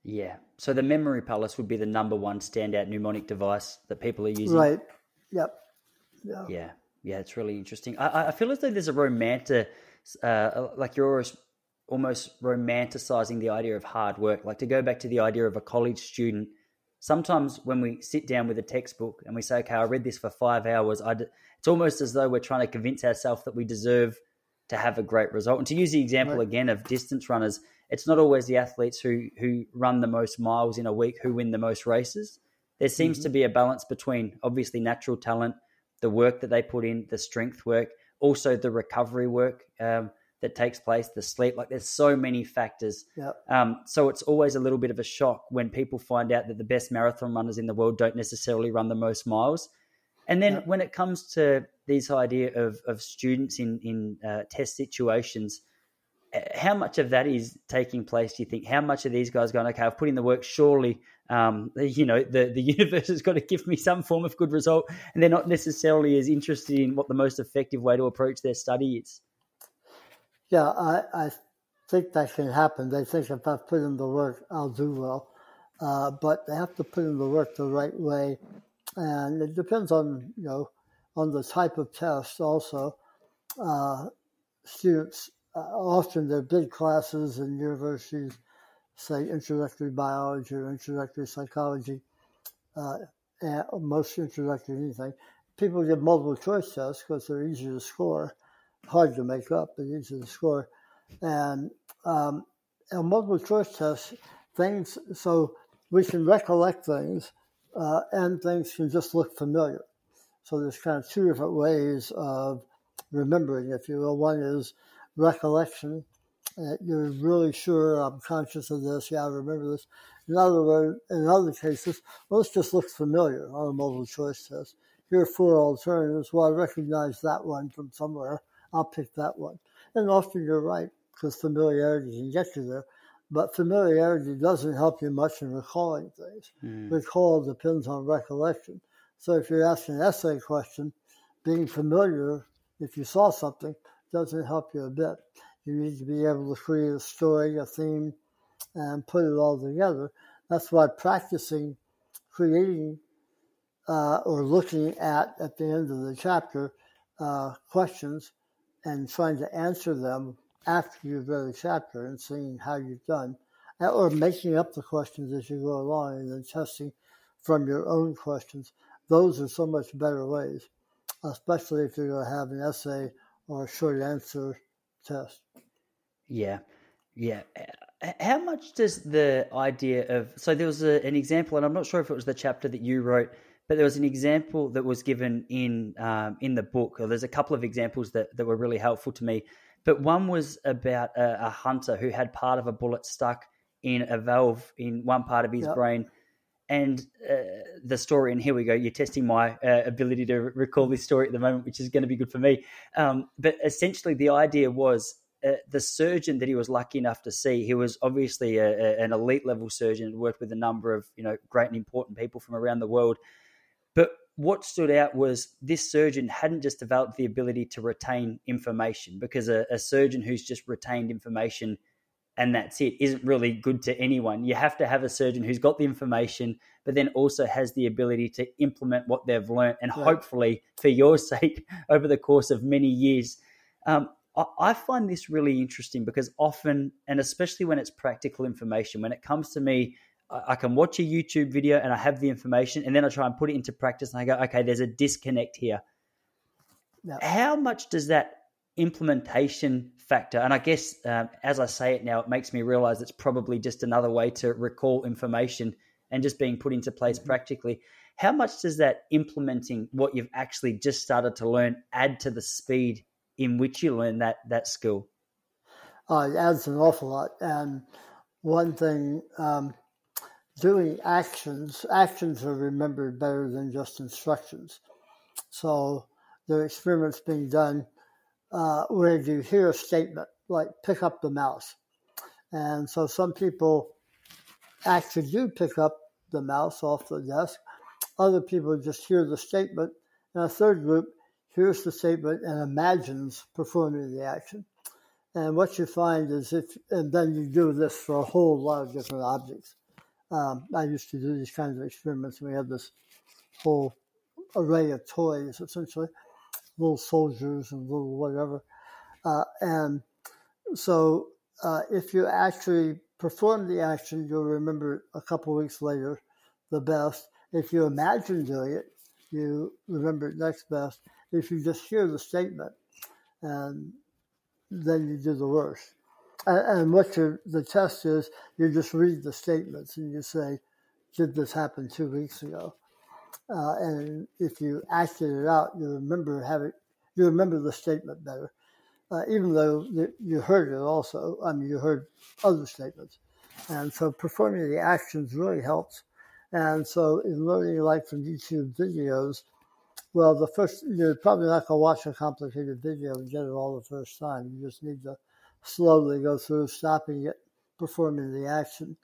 Speaker 1: Yeah. So the memory palace would be the number one standout mnemonic device that people are using.
Speaker 3: Right. Yep. Yeah.
Speaker 1: Yeah. Yeah. It's really interesting. I, I feel as though there's a romantic, uh, like you're almost romanticizing the idea of hard work. Like to go back to the idea of a college student. Sometimes when we sit down with a textbook and we say, "Okay, I read this for five hours," I d- it's almost as though we're trying to convince ourselves that we deserve to have a great result. And to use the example right. again of distance runners, it's not always the athletes who who run the most miles in a week who win the most races. There seems mm-hmm. to be a balance between obviously natural talent, the work that they put in, the strength work, also the recovery work. Um, that takes place, the sleep. Like there's so many factors.
Speaker 3: Yep.
Speaker 1: Um, so it's always a little bit of a shock when people find out that the best marathon runners in the world don't necessarily run the most miles. And then yep. when it comes to this idea of, of students in, in uh, test situations, how much of that is taking place, do you think? How much of these guys going, okay, I've put in the work, surely, um, you know, the, the universe has got to give me some form of good result. And they're not necessarily as interested in what the most effective way to approach their study is.
Speaker 3: Yeah, I, I think that can happen. They think if I put in the work, I'll do well. Uh, but they have to put in the work the right way. And it depends on, you know, on the type of test also. Uh, students, often they're big classes in universities, say introductory biology or introductory psychology, uh, and most introductory anything. People get multiple choice tests because they're easy to score hard to make up, but easy to score. And um, a multiple choice test, things, so we can recollect things uh, and things can just look familiar. So there's kind of two different ways of remembering, if you will. One is recollection. Uh, you're really sure I'm conscious of this. Yeah, I remember this. In other words, in other cases, well, this just looks familiar on a multiple choice test. Here are four alternatives. Well, I recognize that one from somewhere. I'll pick that one. And often you're right, because familiarity can get you there. But familiarity doesn't help you much in recalling things. Mm. Recall depends on recollection. So if you're asking an essay question, being familiar, if you saw something, doesn't help you a bit. You need to be able to create a story, a theme, and put it all together. That's why practicing creating uh, or looking at, at the end of the chapter, uh, questions and trying to answer them after you've read the chapter and seeing how you've done, or making up the questions as you go along and then testing from your own questions. Those are so much better ways, especially if you're going to have an essay or a short answer test.
Speaker 1: Yeah, yeah. How much does the idea of so there was a, an example, and I'm not sure if it was the chapter that you wrote but there was an example that was given in um, in the book. There's a couple of examples that, that were really helpful to me, but one was about a, a hunter who had part of a bullet stuck in a valve in one part of his yep. brain. And uh, the story, and here we go. You're testing my uh, ability to recall this story at the moment, which is going to be good for me. Um, but essentially, the idea was uh, the surgeon that he was lucky enough to see, he was obviously a, a, an elite level surgeon, worked with a number of you know great and important people from around the world. But what stood out was this surgeon hadn't just developed the ability to retain information because a, a, surgeon who's just retained information and that's it isn't really good to anyone. You have to have a surgeon who's got the information, but then also has the ability to implement what they've learned and yeah. hopefully, for your sake, over the course of many years. Um, I, I find this really interesting because often, and especially when it's practical information, when it comes to me I can watch a YouTube video and I have the information, and then I try and put it into practice, and I go, okay, there's a disconnect here. How much does that implementation factor? And I guess um, as I say it now, it makes me realize it's probably just another way to recall information and just being put into place mm-hmm. practically. How much does that implementing what you've actually just started to learn add to the speed in which you learn that that skill?
Speaker 3: Uh, it adds an awful lot. And one thing um, doing actions, actions are remembered better than just instructions. So there are experiments being done uh, where you hear a statement like pick up the mouse. And so some people actually do pick up the mouse off the desk. Other people just hear the statement. And a third group hears the statement and imagines performing the action. And what you find is if, and then you do this for a whole lot of different objects. Um, I used to do these kinds of experiments. and We had this whole array of toys, essentially, little soldiers and little whatever. Uh, and so uh, if you actually perform the action, you'll remember a couple weeks later the best. If you imagine doing it, you remember it next best. If you just hear the statement, and then you do the worst. And, and what the test is, you just read the statements and you say, "Did this happen two weeks ago?" Uh, and if you acted it out, you remember having you remember the statement better, uh, even though you heard it also. I mean, you heard other statements, and so performing the actions really helps. And so in learning like from YouTube videos, well, the first you're probably not going to watch a complicated video and get it all the first time. You just need to slowly go through, stopping it, performing the action,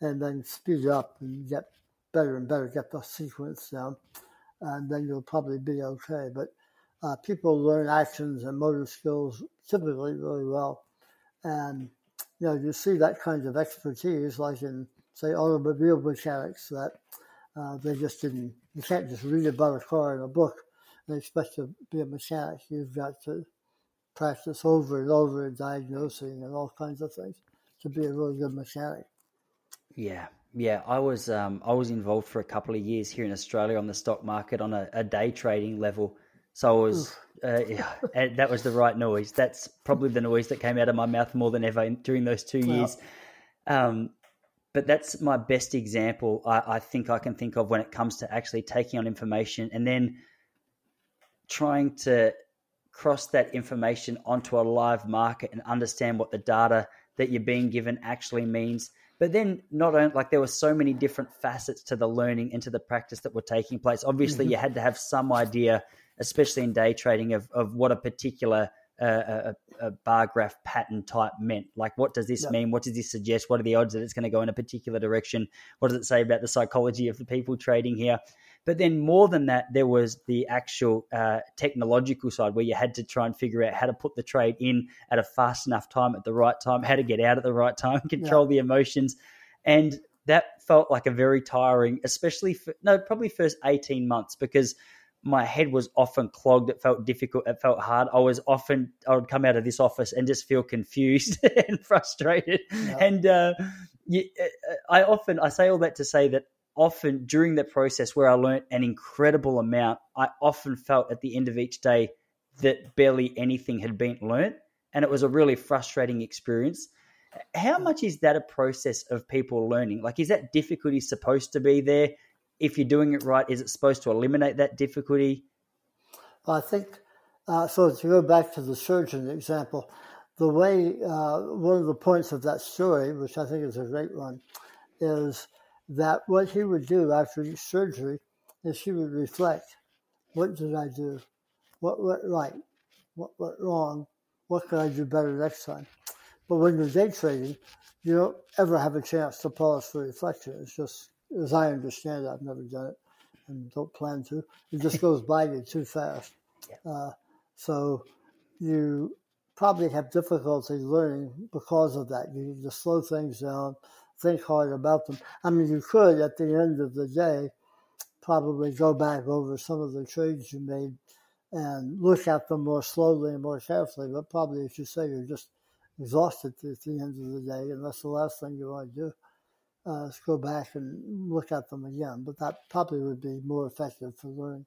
Speaker 3: and then speed up and get better and better, get the sequence down, and then you'll probably be okay. But uh, people learn actions and motor skills typically really well, and you know you see that kind of expertise, like in say automobile mechanics, that uh, they just didn't. You can't just read about a car in a book and expect to be a mechanic. You've got to practice over and over diagnosing and all kinds of things to be a really good mechanic.
Speaker 1: Yeah, yeah. I was um, I was involved for a couple of years here in Australia on the stock market on a, a day trading level. So I was, uh, yeah, that was the right noise. That's probably the noise that came out of my mouth more than ever during those two years. Um, but that's my best example I, I, think I can think of when it comes to actually taking on information and then trying to cross that information onto a live market and understand what the data that you're being given actually means. But then, not only like there were so many different facets to the learning and to the practice that were taking place. Obviously, mm-hmm. you had to have some idea, especially in day trading, of, of what a particular a, a, bar graph pattern type meant. Like, what does this yep. mean? What does this suggest? What are the odds that it's going to go in a particular direction? What does it say about the psychology of the people trading here? But then, more than that, there was the actual uh, technological side where you had to try and figure out how to put the trade in at a fast enough time at the right time, how to get out at the right time, control the emotions. And that felt like a very tiring, especially for, no, probably first 18 months because my head was often clogged. It felt difficult. It felt hard. I was often, I would come out of this office and just feel confused and frustrated. Yeah. And uh, you, uh, I often, I say all that to say that often during that process where I learned an incredible amount, I often felt at the end of each day that barely anything had been learnt. And it was a really frustrating experience. How much is that a process of people learning? Like, is that difficulty supposed to be there? if you're doing it right, is it supposed to eliminate that difficulty?
Speaker 3: I think uh, so. To go back to the surgeon example, the way uh, one of the points of that story, which I think is a great one, is that what he would do after each surgery is he would reflect: What did I do? What went right? What went wrong? What could I do better next time? But when you're day trading, you don't ever have a chance to pause for reflection. It's just as I understand it, I've never done it and don't plan to. It just goes by you too fast. Yeah. Uh, so you probably have difficulty learning because of that. You need to slow things down, think hard about them. I mean, you could at the end of the day probably go back over some of the trades you made and look at them more slowly and more carefully. But probably, as you say, you're just exhausted at the end of the day, and that's the last thing you want to do uh, go back and look at them again. But that probably would be more effective for learning.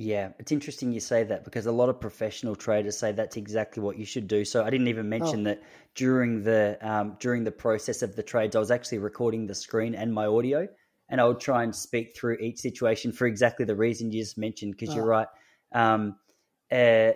Speaker 1: Yeah, it's interesting you say that because a lot of professional traders say that's exactly what you should do. So I didn't even mention oh. that during the um, during the process of the trades, I was actually recording the screen and my audio, and I would try and speak through each situation for exactly the reason you just mentioned. Because oh. you're right. Um, uh,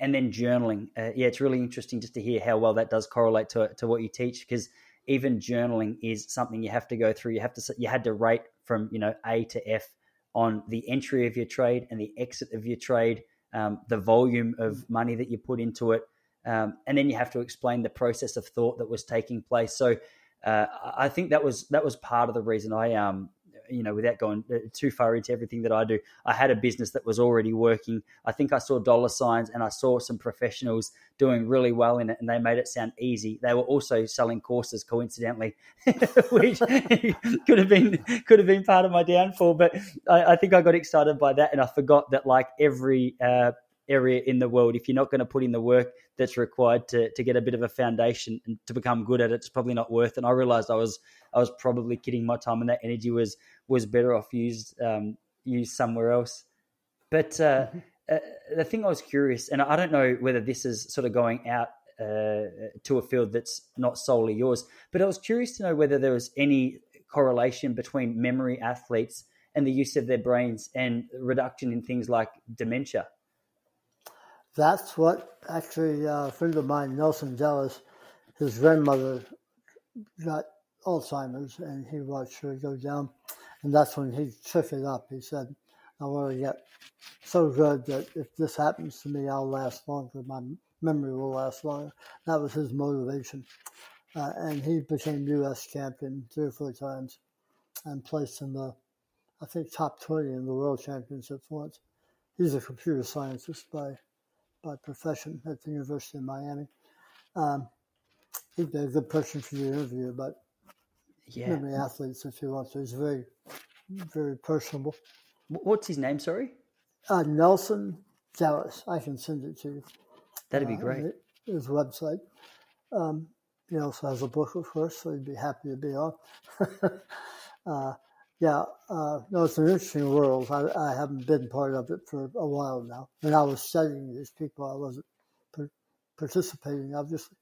Speaker 1: and then journaling. Uh, yeah, it's really interesting just to hear how well that does correlate to to what you teach because even journaling is something you have to go through. You have to you had to rate from you know A to F on the entry of your trade and the exit of your trade, um, the volume of money that you put into it, um, and then you have to explain the process of thought that was taking place. So uh, I think that was that was part of the reason I um you know, without going uh, too far into everything that I do, I had a business that was already working. I think I saw dollar signs and I saw some professionals doing really well in it, and they made it sound easy. They were also selling courses, coincidentally, which could have been could have been part of my downfall. But I, I, think I got excited by that, and I forgot that like every uh, area in the world, if you're not going to put in the work that's required to to get a bit of a foundation and to become good at it, it's probably not worth. It. And I realized I was I was probably kidding my time, and that energy was was better off used um, used somewhere else. But uh, mm-hmm. uh, the thing I was curious, and I don't know whether this is sort of going out uh, to a field that's not solely yours, but I was curious to know whether there was any correlation between memory athletes and the use of their brains and reduction in things like dementia.
Speaker 3: That's what actually uh, a friend of mine, Nelson Dellis, his grandmother got Alzheimer's and he watched her go down. And that's when he took it up. He said, I want to get so good that if this happens to me, I'll last longer. My memory will last longer. That was his motivation. Uh, and he became U.S. champion three or four times and placed in the, I think, top 20 in the world championships once. He's a computer scientist by, by profession at the University of Miami. Um, he'd be a good person for you to interview, but yeah. memory athletes if you want to. He's very, very personable.
Speaker 1: What's his name? Sorry,
Speaker 3: uh, Nelson Dellis. I can send it to you.
Speaker 1: That'd be uh, great.
Speaker 3: His website. Um, he also has a book, of course, so he'd be happy to be on. uh, yeah, uh, no, it's an interesting world. I, I, haven't been part of it for a while now. When I was studying these people, I wasn't per- participating, obviously.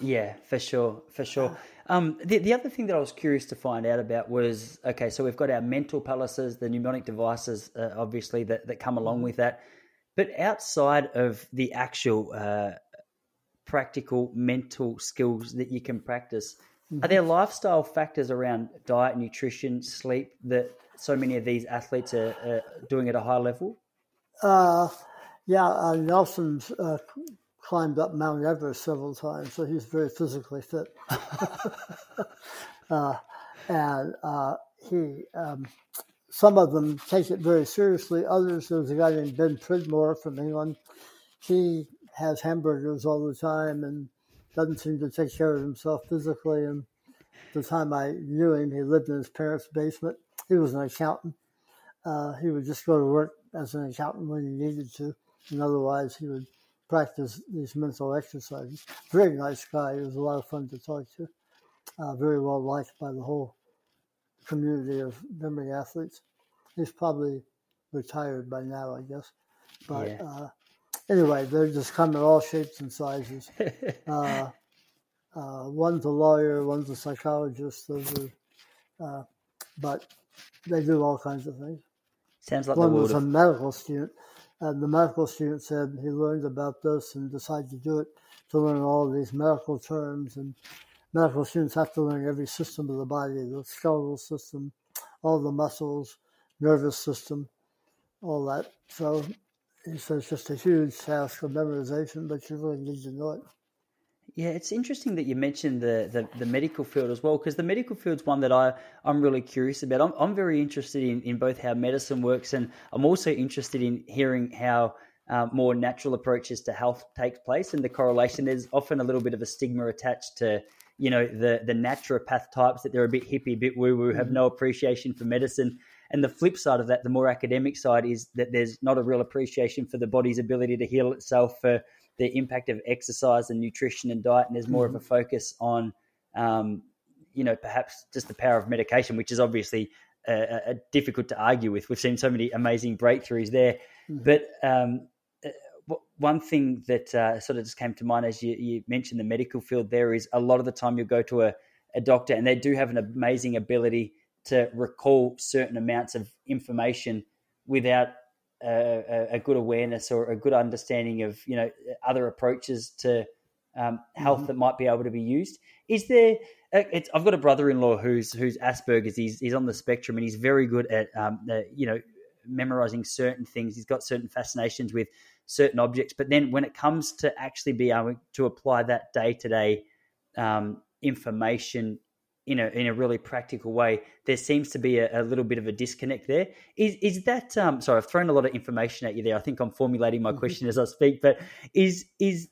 Speaker 1: Yeah, for sure, for sure. Um, the, the other thing that I was curious to find out about was okay, so we've got our mental palaces, the mnemonic devices, uh, obviously, that, that come along mm-hmm. with that. But outside of the actual uh, practical mental skills that you can practice, mm-hmm. are there lifestyle factors around diet, nutrition, sleep that so many of these athletes are uh, doing at a high level?
Speaker 3: Uh, yeah, uh, Nelson's uh, climbed up Mount Everest several times, so he's very physically fit. uh, and uh, he, um, some of them take it very seriously. Others, there's a guy named Ben Pridmore from England. He has hamburgers all the time and doesn't seem to take care of himself physically. And the time I knew him, he lived in his parents' basement. He was an accountant. Uh, he would just go to work as an accountant when he needed to, and otherwise he would practice these mental exercises. Very nice guy. He was a lot of fun to talk to. Uh, very well liked by the whole community of memory athletes. He's probably retired by now, I guess. But yeah. uh, anyway, they're just come in all shapes and sizes. uh, uh, one's a lawyer, one's a psychologist. Those are, uh, but they do all kinds of things.
Speaker 1: Sounds like
Speaker 3: one was of... a medical student. And the medical student said he learned about this and decided to do it to learn all of these medical terms. And medical students have to learn every system of the body the skeletal system, all the muscles, nervous system, all that. So says it's just a huge task of memorization, but you really need to know it.
Speaker 1: Yeah, it's interesting that you mentioned the, the, the medical field as well, because the medical field's one that I, I'm really curious about. I'm, I'm very interested in, in both how medicine works, and I'm also interested in hearing how uh, more natural approaches to health take place and the correlation. There's often a little bit of a stigma attached to, you know, the, the naturopath types that they're a bit hippie, a bit woo woo, have mm-hmm. no appreciation for medicine. And the flip side of that, the more academic side, is that there's not a real appreciation for the body's ability to heal itself, for the impact of exercise and nutrition and diet, and there's more mm-hmm. of a focus on, um, you know, perhaps just the power of medication, which is obviously uh, uh, difficult to argue with. We've seen so many amazing breakthroughs there, mm-hmm. but um, uh, one thing that uh, sort of just came to mind as you, you, mentioned the medical field there is a lot of the time you'll go to a, a doctor and they do have an amazing ability to recall certain amounts of information without a, a, good awareness or a good understanding of you know other approaches to um, health mm-hmm. that might be able to be used. Is there? Uh, I've got a brother-in-law who's who's Asperger's. He's he's on the spectrum and he's very good at um, the, you know memorizing certain things. He's got certain fascinations with certain objects, but then when it comes to actually be able to apply that day to day information in a in a really practical way, there seems to be a, a little bit of a disconnect there. Is is that um, sorry? I've thrown a lot of information at you there. I think I'm formulating my mm-hmm. question as I speak, but is is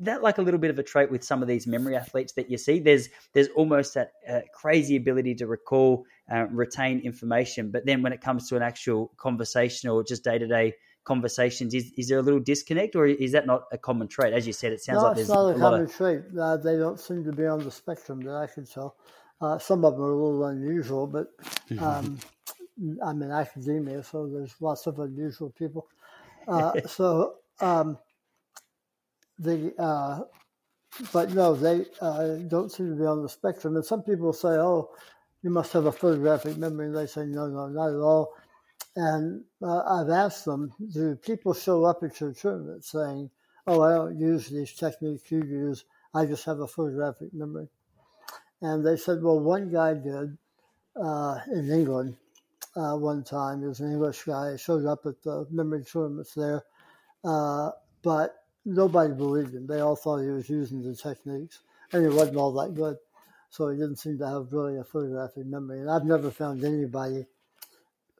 Speaker 1: that like a little bit of a trait with some of these memory athletes that you see? There's there's almost that uh, crazy ability to recall, uh, retain information, but then when it comes to an actual conversation or just day to day conversations, is, is there a little disconnect, or is that not a common trait? As you said, it sounds
Speaker 3: no,
Speaker 1: like
Speaker 3: there's
Speaker 1: not
Speaker 3: a, a common of... trait. Uh, they don't seem to be on the spectrum that I can tell. Uh, some of them are a little unusual, but um, I'm in academia, so there's lots of unusual people. Uh, so um, the uh, but no, they uh, don't seem to be on the spectrum. And some people say, "Oh, you must have a photographic memory," and they say, "No, no, not at all." And uh, I've asked them, "Do people show up at your tournament saying, "Oh, I don't use these techniques you use. I just have a photographic memory"?" And they said, "Well, one guy did uh, in England." Uh, one time, he was an English guy. He showed up at the memory tournaments there, uh, but nobody believed him. They all thought he was using the techniques, and he wasn't all that good. So he didn't seem to have really a photographic memory. And I've never found anybody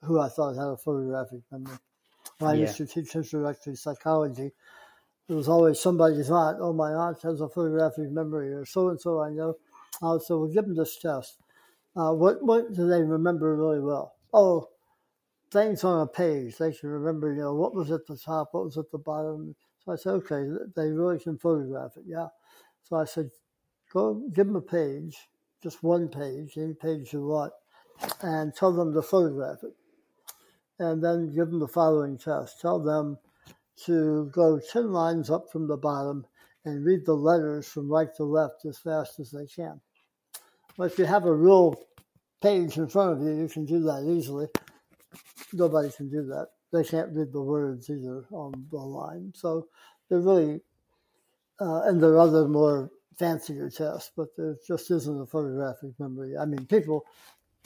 Speaker 3: who I thought had a photographic memory. When I yeah. used to teach introductory psychology, there was always somebody's aunt, oh, my aunt has a photographic memory, or so and so I know. Uh, so we'll give them this test. Uh, what, what do they remember really well? Oh, things on a page. They can remember, you know, what was at the top, what was at the bottom, so I said, okay, they really can photograph it, yeah. So I said, go give them a page, just one page, any page you want, and tell them to photograph it. And then give them the following test. Tell them to go 10 lines up from the bottom and read the letters from right to left as fast as they can. But if you have a real page in front of you, you can do that easily. Nobody can do that they can't read the words either on the line. So they're really, uh, and there are other more fancier tests, but there just isn't a photographic memory. I mean, people,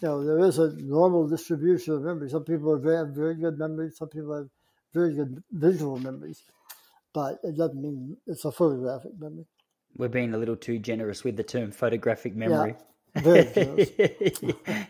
Speaker 3: you know, there is a normal distribution of memory. Some people have very, very good memories, some people have very good visual memories, but it doesn't mean it's a photographic memory.
Speaker 1: We're being a little too generous with the term photographic memory.
Speaker 3: Yeah.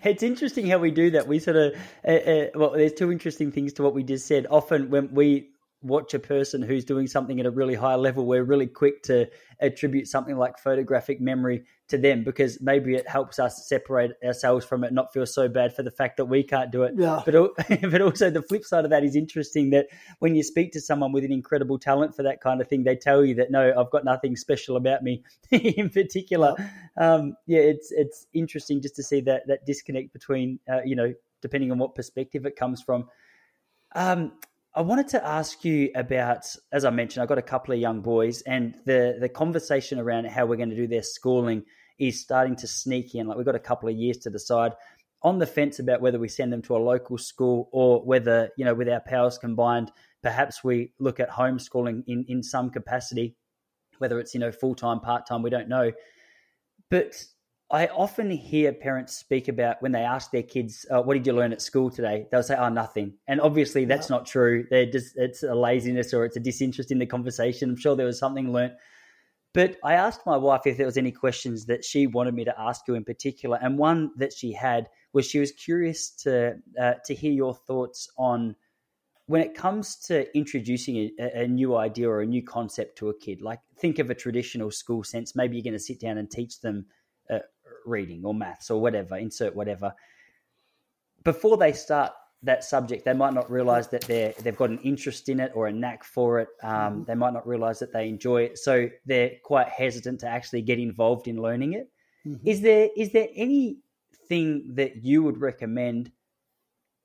Speaker 3: it's
Speaker 1: interesting how we do that. We sort of, uh, uh, well, there's two interesting things to what we just said. Often when we watch a person who's doing something at a really high level, we're really quick to attribute something like photographic memory to them because maybe it helps us separate ourselves from it, not feel so bad for the fact that we can't do it.
Speaker 3: Yeah.
Speaker 1: But but also the flip side of that is interesting that when you speak to someone with an incredible talent for that kind of thing, they tell you that no, I've got nothing special about me in particular. Yeah. Um, yeah, it's it's interesting just to see that that disconnect between uh, you know depending on what perspective it comes from. Um, I wanted to ask you about, as I mentioned, I've got a couple of young boys, and the the conversation around how we're going to do their schooling is starting to sneak in. Like we've got a couple of years to decide on the fence about whether we send them to a local school or whether, you know, with our powers combined, perhaps we look at homeschooling in, in some capacity, whether it's, you know, full time, part time, we don't know. But I often hear parents speak about when they ask their kids, uh, "What did you learn at school today?" They'll say, "Oh, nothing." And obviously, that's not true. They're just it's a laziness or it's a disinterest in the conversation. I'm sure there was something learnt. But I asked my wife if there was any questions that she wanted me to ask you in particular, and one that she had was she was curious to uh, to hear your thoughts on when it comes to introducing a, a, new idea or a new concept to a kid. Like think of a traditional school sense. Maybe you're going to sit down and teach them reading or maths or whatever, insert whatever. Before they start that subject, they might not realize that they they've got an interest in it or a knack for it. Um, mm-hmm. They might not realize that they enjoy it, so they're quite hesitant to actually get involved in learning it. Mm-hmm. Is there is there anything that you would recommend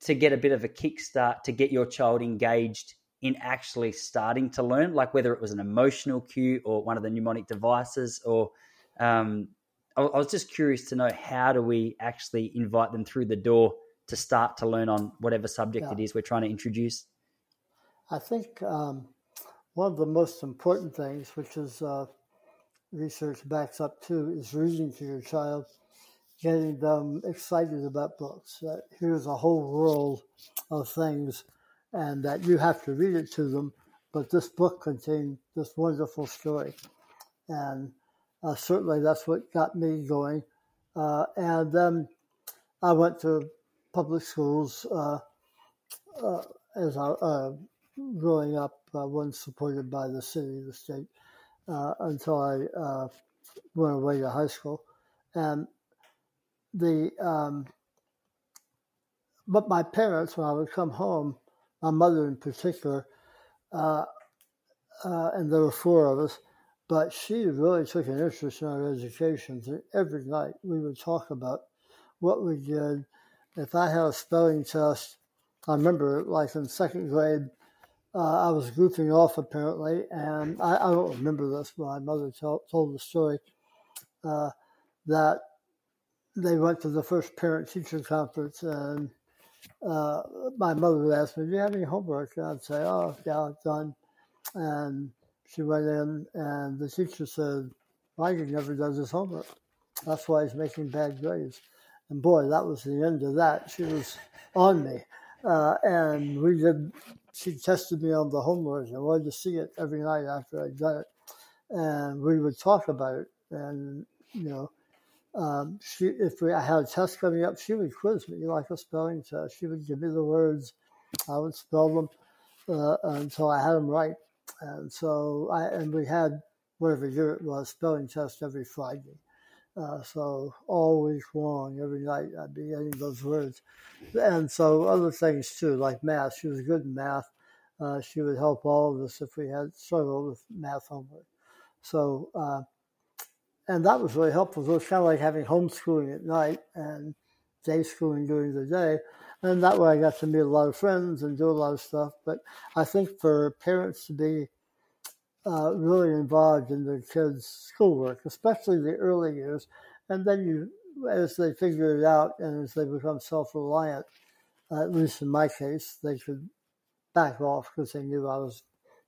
Speaker 1: to get a bit of a kickstart to get your child engaged in actually starting to learn, like whether it was an emotional cue or one of the mnemonic devices, or um, I, I was just curious to know how do we actually invite them through the door to start to learn on whatever subject yeah. it is we're trying to introduce?
Speaker 3: I think um, one of the most important things, which is uh, research backs up too, is reading to your child, getting them excited about books. That here's a whole world of things, and that you have to read it to them. But this book contains this wonderful story, and uh, certainly that's what got me going. Uh, and then I went to public schools uh, uh, as I growing up, uh, wasn't supported by the city, the state, uh, until I uh, went away to high school. And the, um, but my parents, when I would come home, my mother in particular, uh, uh, and there were four of us, but she really took an interest in our education. So every night we would talk about what we did. If I had a spelling test, I remember like in second grade, uh, I was goofing off apparently, and I, I, don't remember this, but my mother told, told the story uh, that they went to the first parent teacher conference, and uh, my mother would ask me, Do you have any homework? And I'd say, Oh, yeah, it's done. And she went in, and the teacher said, Mike never does his homework. That's why he's making bad grades. And boy, that was the end of that. She was on me. Uh, and we did she tested me on the homework. I wanted to see it every night after I'd done it, and we would talk about it. And you know, um, she if we, I had a test coming up, she would quiz me like a spelling test. She would give me the words, I would spell them uh, until I had them right. And so I and we had whatever year it was spelling test every Friday. Uh, so all week long, every night, I'd be getting those words. And so other things too, like math. She was good in math. Uh, she would help all of us if we had struggled with math homework. So, uh, and that was really helpful. So it was kind of like having homeschooling at night and day schooling during the day. And that way I got to meet a lot of friends and do a lot of stuff. But I think for parents to be uh, really involved in their kids' schoolwork, especially the early years. And then you, as they figure it out and as they become self-reliant, uh, at least in my case, they could back off because they knew I was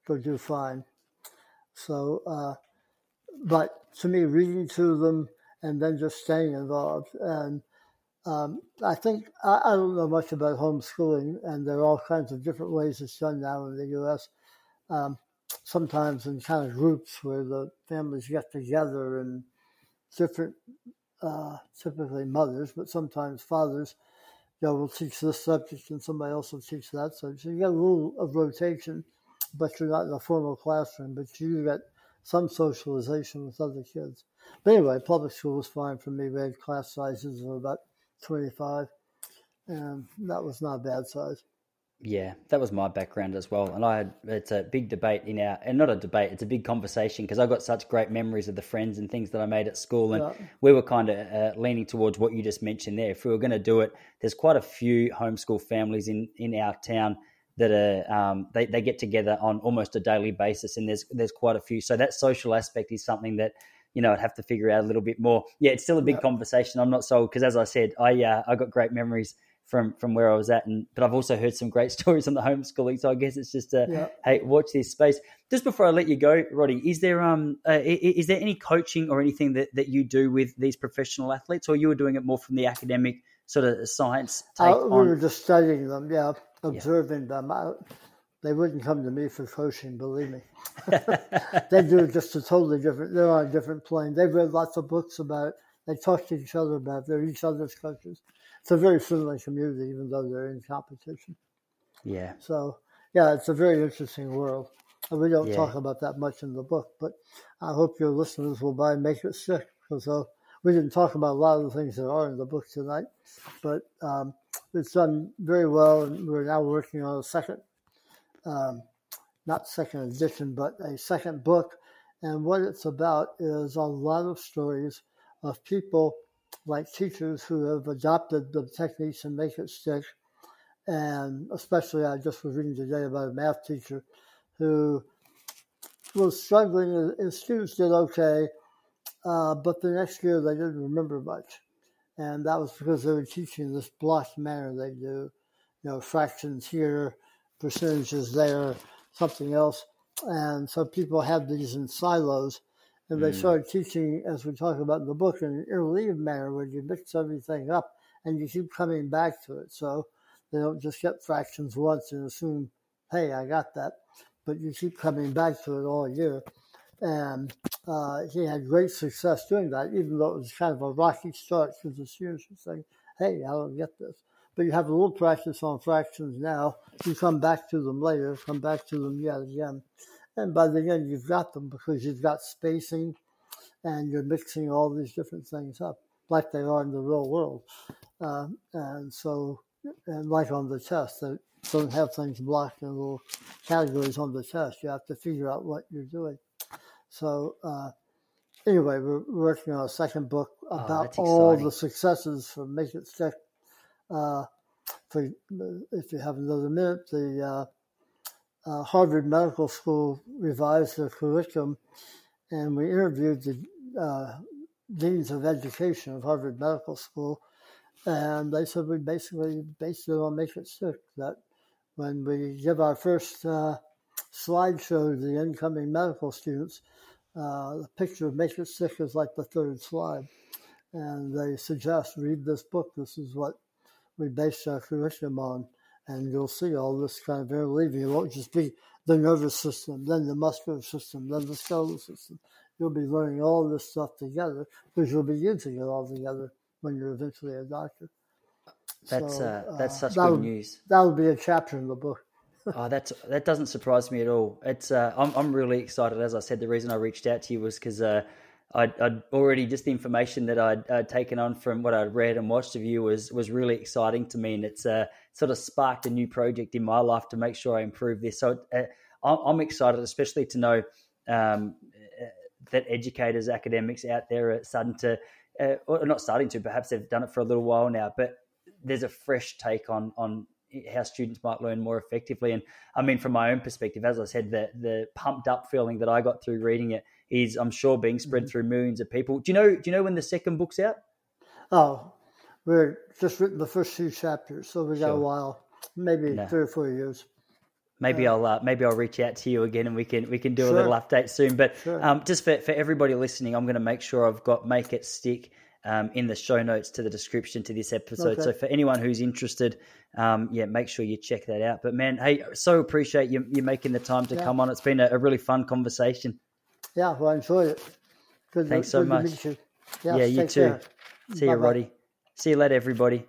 Speaker 3: going to do fine. So, uh, but to me, reading to them and then just staying involved. And um, I think I, I, don't know much about homeschooling, and there are all kinds of different ways it's done now in the U.S. Um, sometimes in kind of groups where the families get together and different, uh, typically mothers, but sometimes fathers, you know, will teach this subject and somebody else will teach that subject. So you get a little of rotation, but you're not in a formal classroom, but you get some socialization with other kids. But anyway, public school was fine for me. We had class sizes of about 25, and that was not a bad size.
Speaker 1: Yeah, that was my background as well. And I had, it's a big debate in our, and not a debate, it's a big conversation because I got such great memories of the friends and things that I made at school. And yeah. we were kind of uh, leaning towards what you just mentioned there. If we were going to do it, there's quite a few homeschool families in, in our town that are, um, they, they get together on almost a daily basis. And there's, there's quite a few. So that social aspect is something that, you know, I'd have to figure out a little bit more. Yeah, it's still a big yeah. conversation. I'm not sold because, as I said, I uh, I got great memories from from where I was at. And but I've also heard some great stories on the homeschooling. So I guess it's just a yeah. hey, watch this space. Just before I let you go, Roddy, is there um uh, is there any coaching or anything that, that you do with these professional athletes, or you were doing it more from the academic sort of science take? Uh,
Speaker 3: we on? were just studying them, yeah, observing yeah. them. I, they wouldn't come to me for coaching, believe me. they do just a totally different. They're on a different plane. They've read lots of books about it. They talk to each other about. It. They're each other's coaches it's a very friendly community, even though they're in competition.
Speaker 1: Yeah.
Speaker 3: So yeah, it's a very interesting world. And we don't yeah. talk about that much in the book, but I hope your listeners will buy Make It Stick because uh, we didn't talk about a lot of the things that are in the book tonight, but um, it's done very well, and we're now working on a second, um, not second edition, but a second book. And what it's about is a lot of stories of people like teachers who have adopted the techniques and make it stick. And especially, I just was reading today about a math teacher who was struggling. His students did okay, uh, but the next year they didn't remember much. And that was because they were teaching this block manner they do, you know, fractions here, percentages there, something else. And so people have these in silos and they mm. started teaching, as we talk about in the book, in an interleave manner where you mix everything up and you keep coming back to it. So they don't just get fractions once and assume, hey, I got that. But you keep coming back to it all year. And uh, he had great success doing that, even though it was kind of a rocky start because the students were saying, hey, I don't get this. But you have a little practice on fractions now. You come back to them later, come back to them yet again. And by the end, you've got them because you've got spacing and you're mixing all these different things up like they are in the real world. Uh, and so, and like on the test, they don't have things blocked in little categories on the test. You have to figure out what you're doing. So, uh, anyway, we're working on a second book
Speaker 1: Oh,
Speaker 3: about
Speaker 1: that's
Speaker 3: all the successes for Make It Stick. Uh, for, if you have another minute, the uh, uh, Harvard Medical School revised their curriculum, and we interviewed the deans of education of Harvard Medical School, and they said we basically based it on Make It Stick. That when we give our first uh, slideshow to the incoming medical students, uh, the picture of Make It Stick is like the third slide, and they suggest read this book. This is what we base our curriculum on, and you'll see all this kind of interleaving. It won't just be the nervous system, then the muscular system, then the skeletal system. You'll be learning all this stuff together because you'll be using it all together when you're eventually a doctor.
Speaker 1: That's
Speaker 3: So,
Speaker 1: uh, that's
Speaker 3: uh,
Speaker 1: such
Speaker 3: that
Speaker 1: good news.
Speaker 3: That would be a chapter in the book.
Speaker 1: Oh, that's that doesn't surprise me at all. It's uh, I'm I'm really excited. As I said, the reason I reached out to you was because uh, I'd, I'd already just the information that I'd, I'd taken on from what I'd read and watched of you was was really exciting to me, and it's uh, sort of sparked a new project in my life to make sure I improve this. So uh, I'm, I'm excited, especially to know um, uh, that educators, academics out there are starting to, uh, or not starting to, perhaps they've done it for a little while now, but there's a fresh take on on how students might learn more effectively. And I mean, from my own perspective, as I said, the the pumped up feeling that I got through reading it is, I'm sure, being spread
Speaker 3: Mm-hmm.
Speaker 1: through millions of people. Do you know? Do you know when the second book's out?
Speaker 3: Oh, we're just written the first few chapters, so we got a while, maybe
Speaker 1: No.
Speaker 3: three or four years.
Speaker 1: Maybe I'll uh, maybe I'll reach out to you again and we can we can do a little update soon. But
Speaker 3: Sure.
Speaker 1: um, just for, for everybody listening, I'm going to make sure I've got make it stick um, in the show notes to the description to this episode.
Speaker 3: Okay.
Speaker 1: So for anyone who's interested, um, yeah, make sure you check that out. But man, hey, so appreciate you you making the time to
Speaker 3: Yeah.
Speaker 1: come on. It's been a, a really fun conversation.
Speaker 3: Yeah, well, I enjoyed it. Good,
Speaker 1: Thanks so
Speaker 3: good
Speaker 1: much.
Speaker 3: To meet you.
Speaker 1: Yeah,
Speaker 3: Yes,
Speaker 1: you too.
Speaker 3: care.
Speaker 1: See you,
Speaker 3: Bye-bye.
Speaker 1: Roddy. See you later, everybody.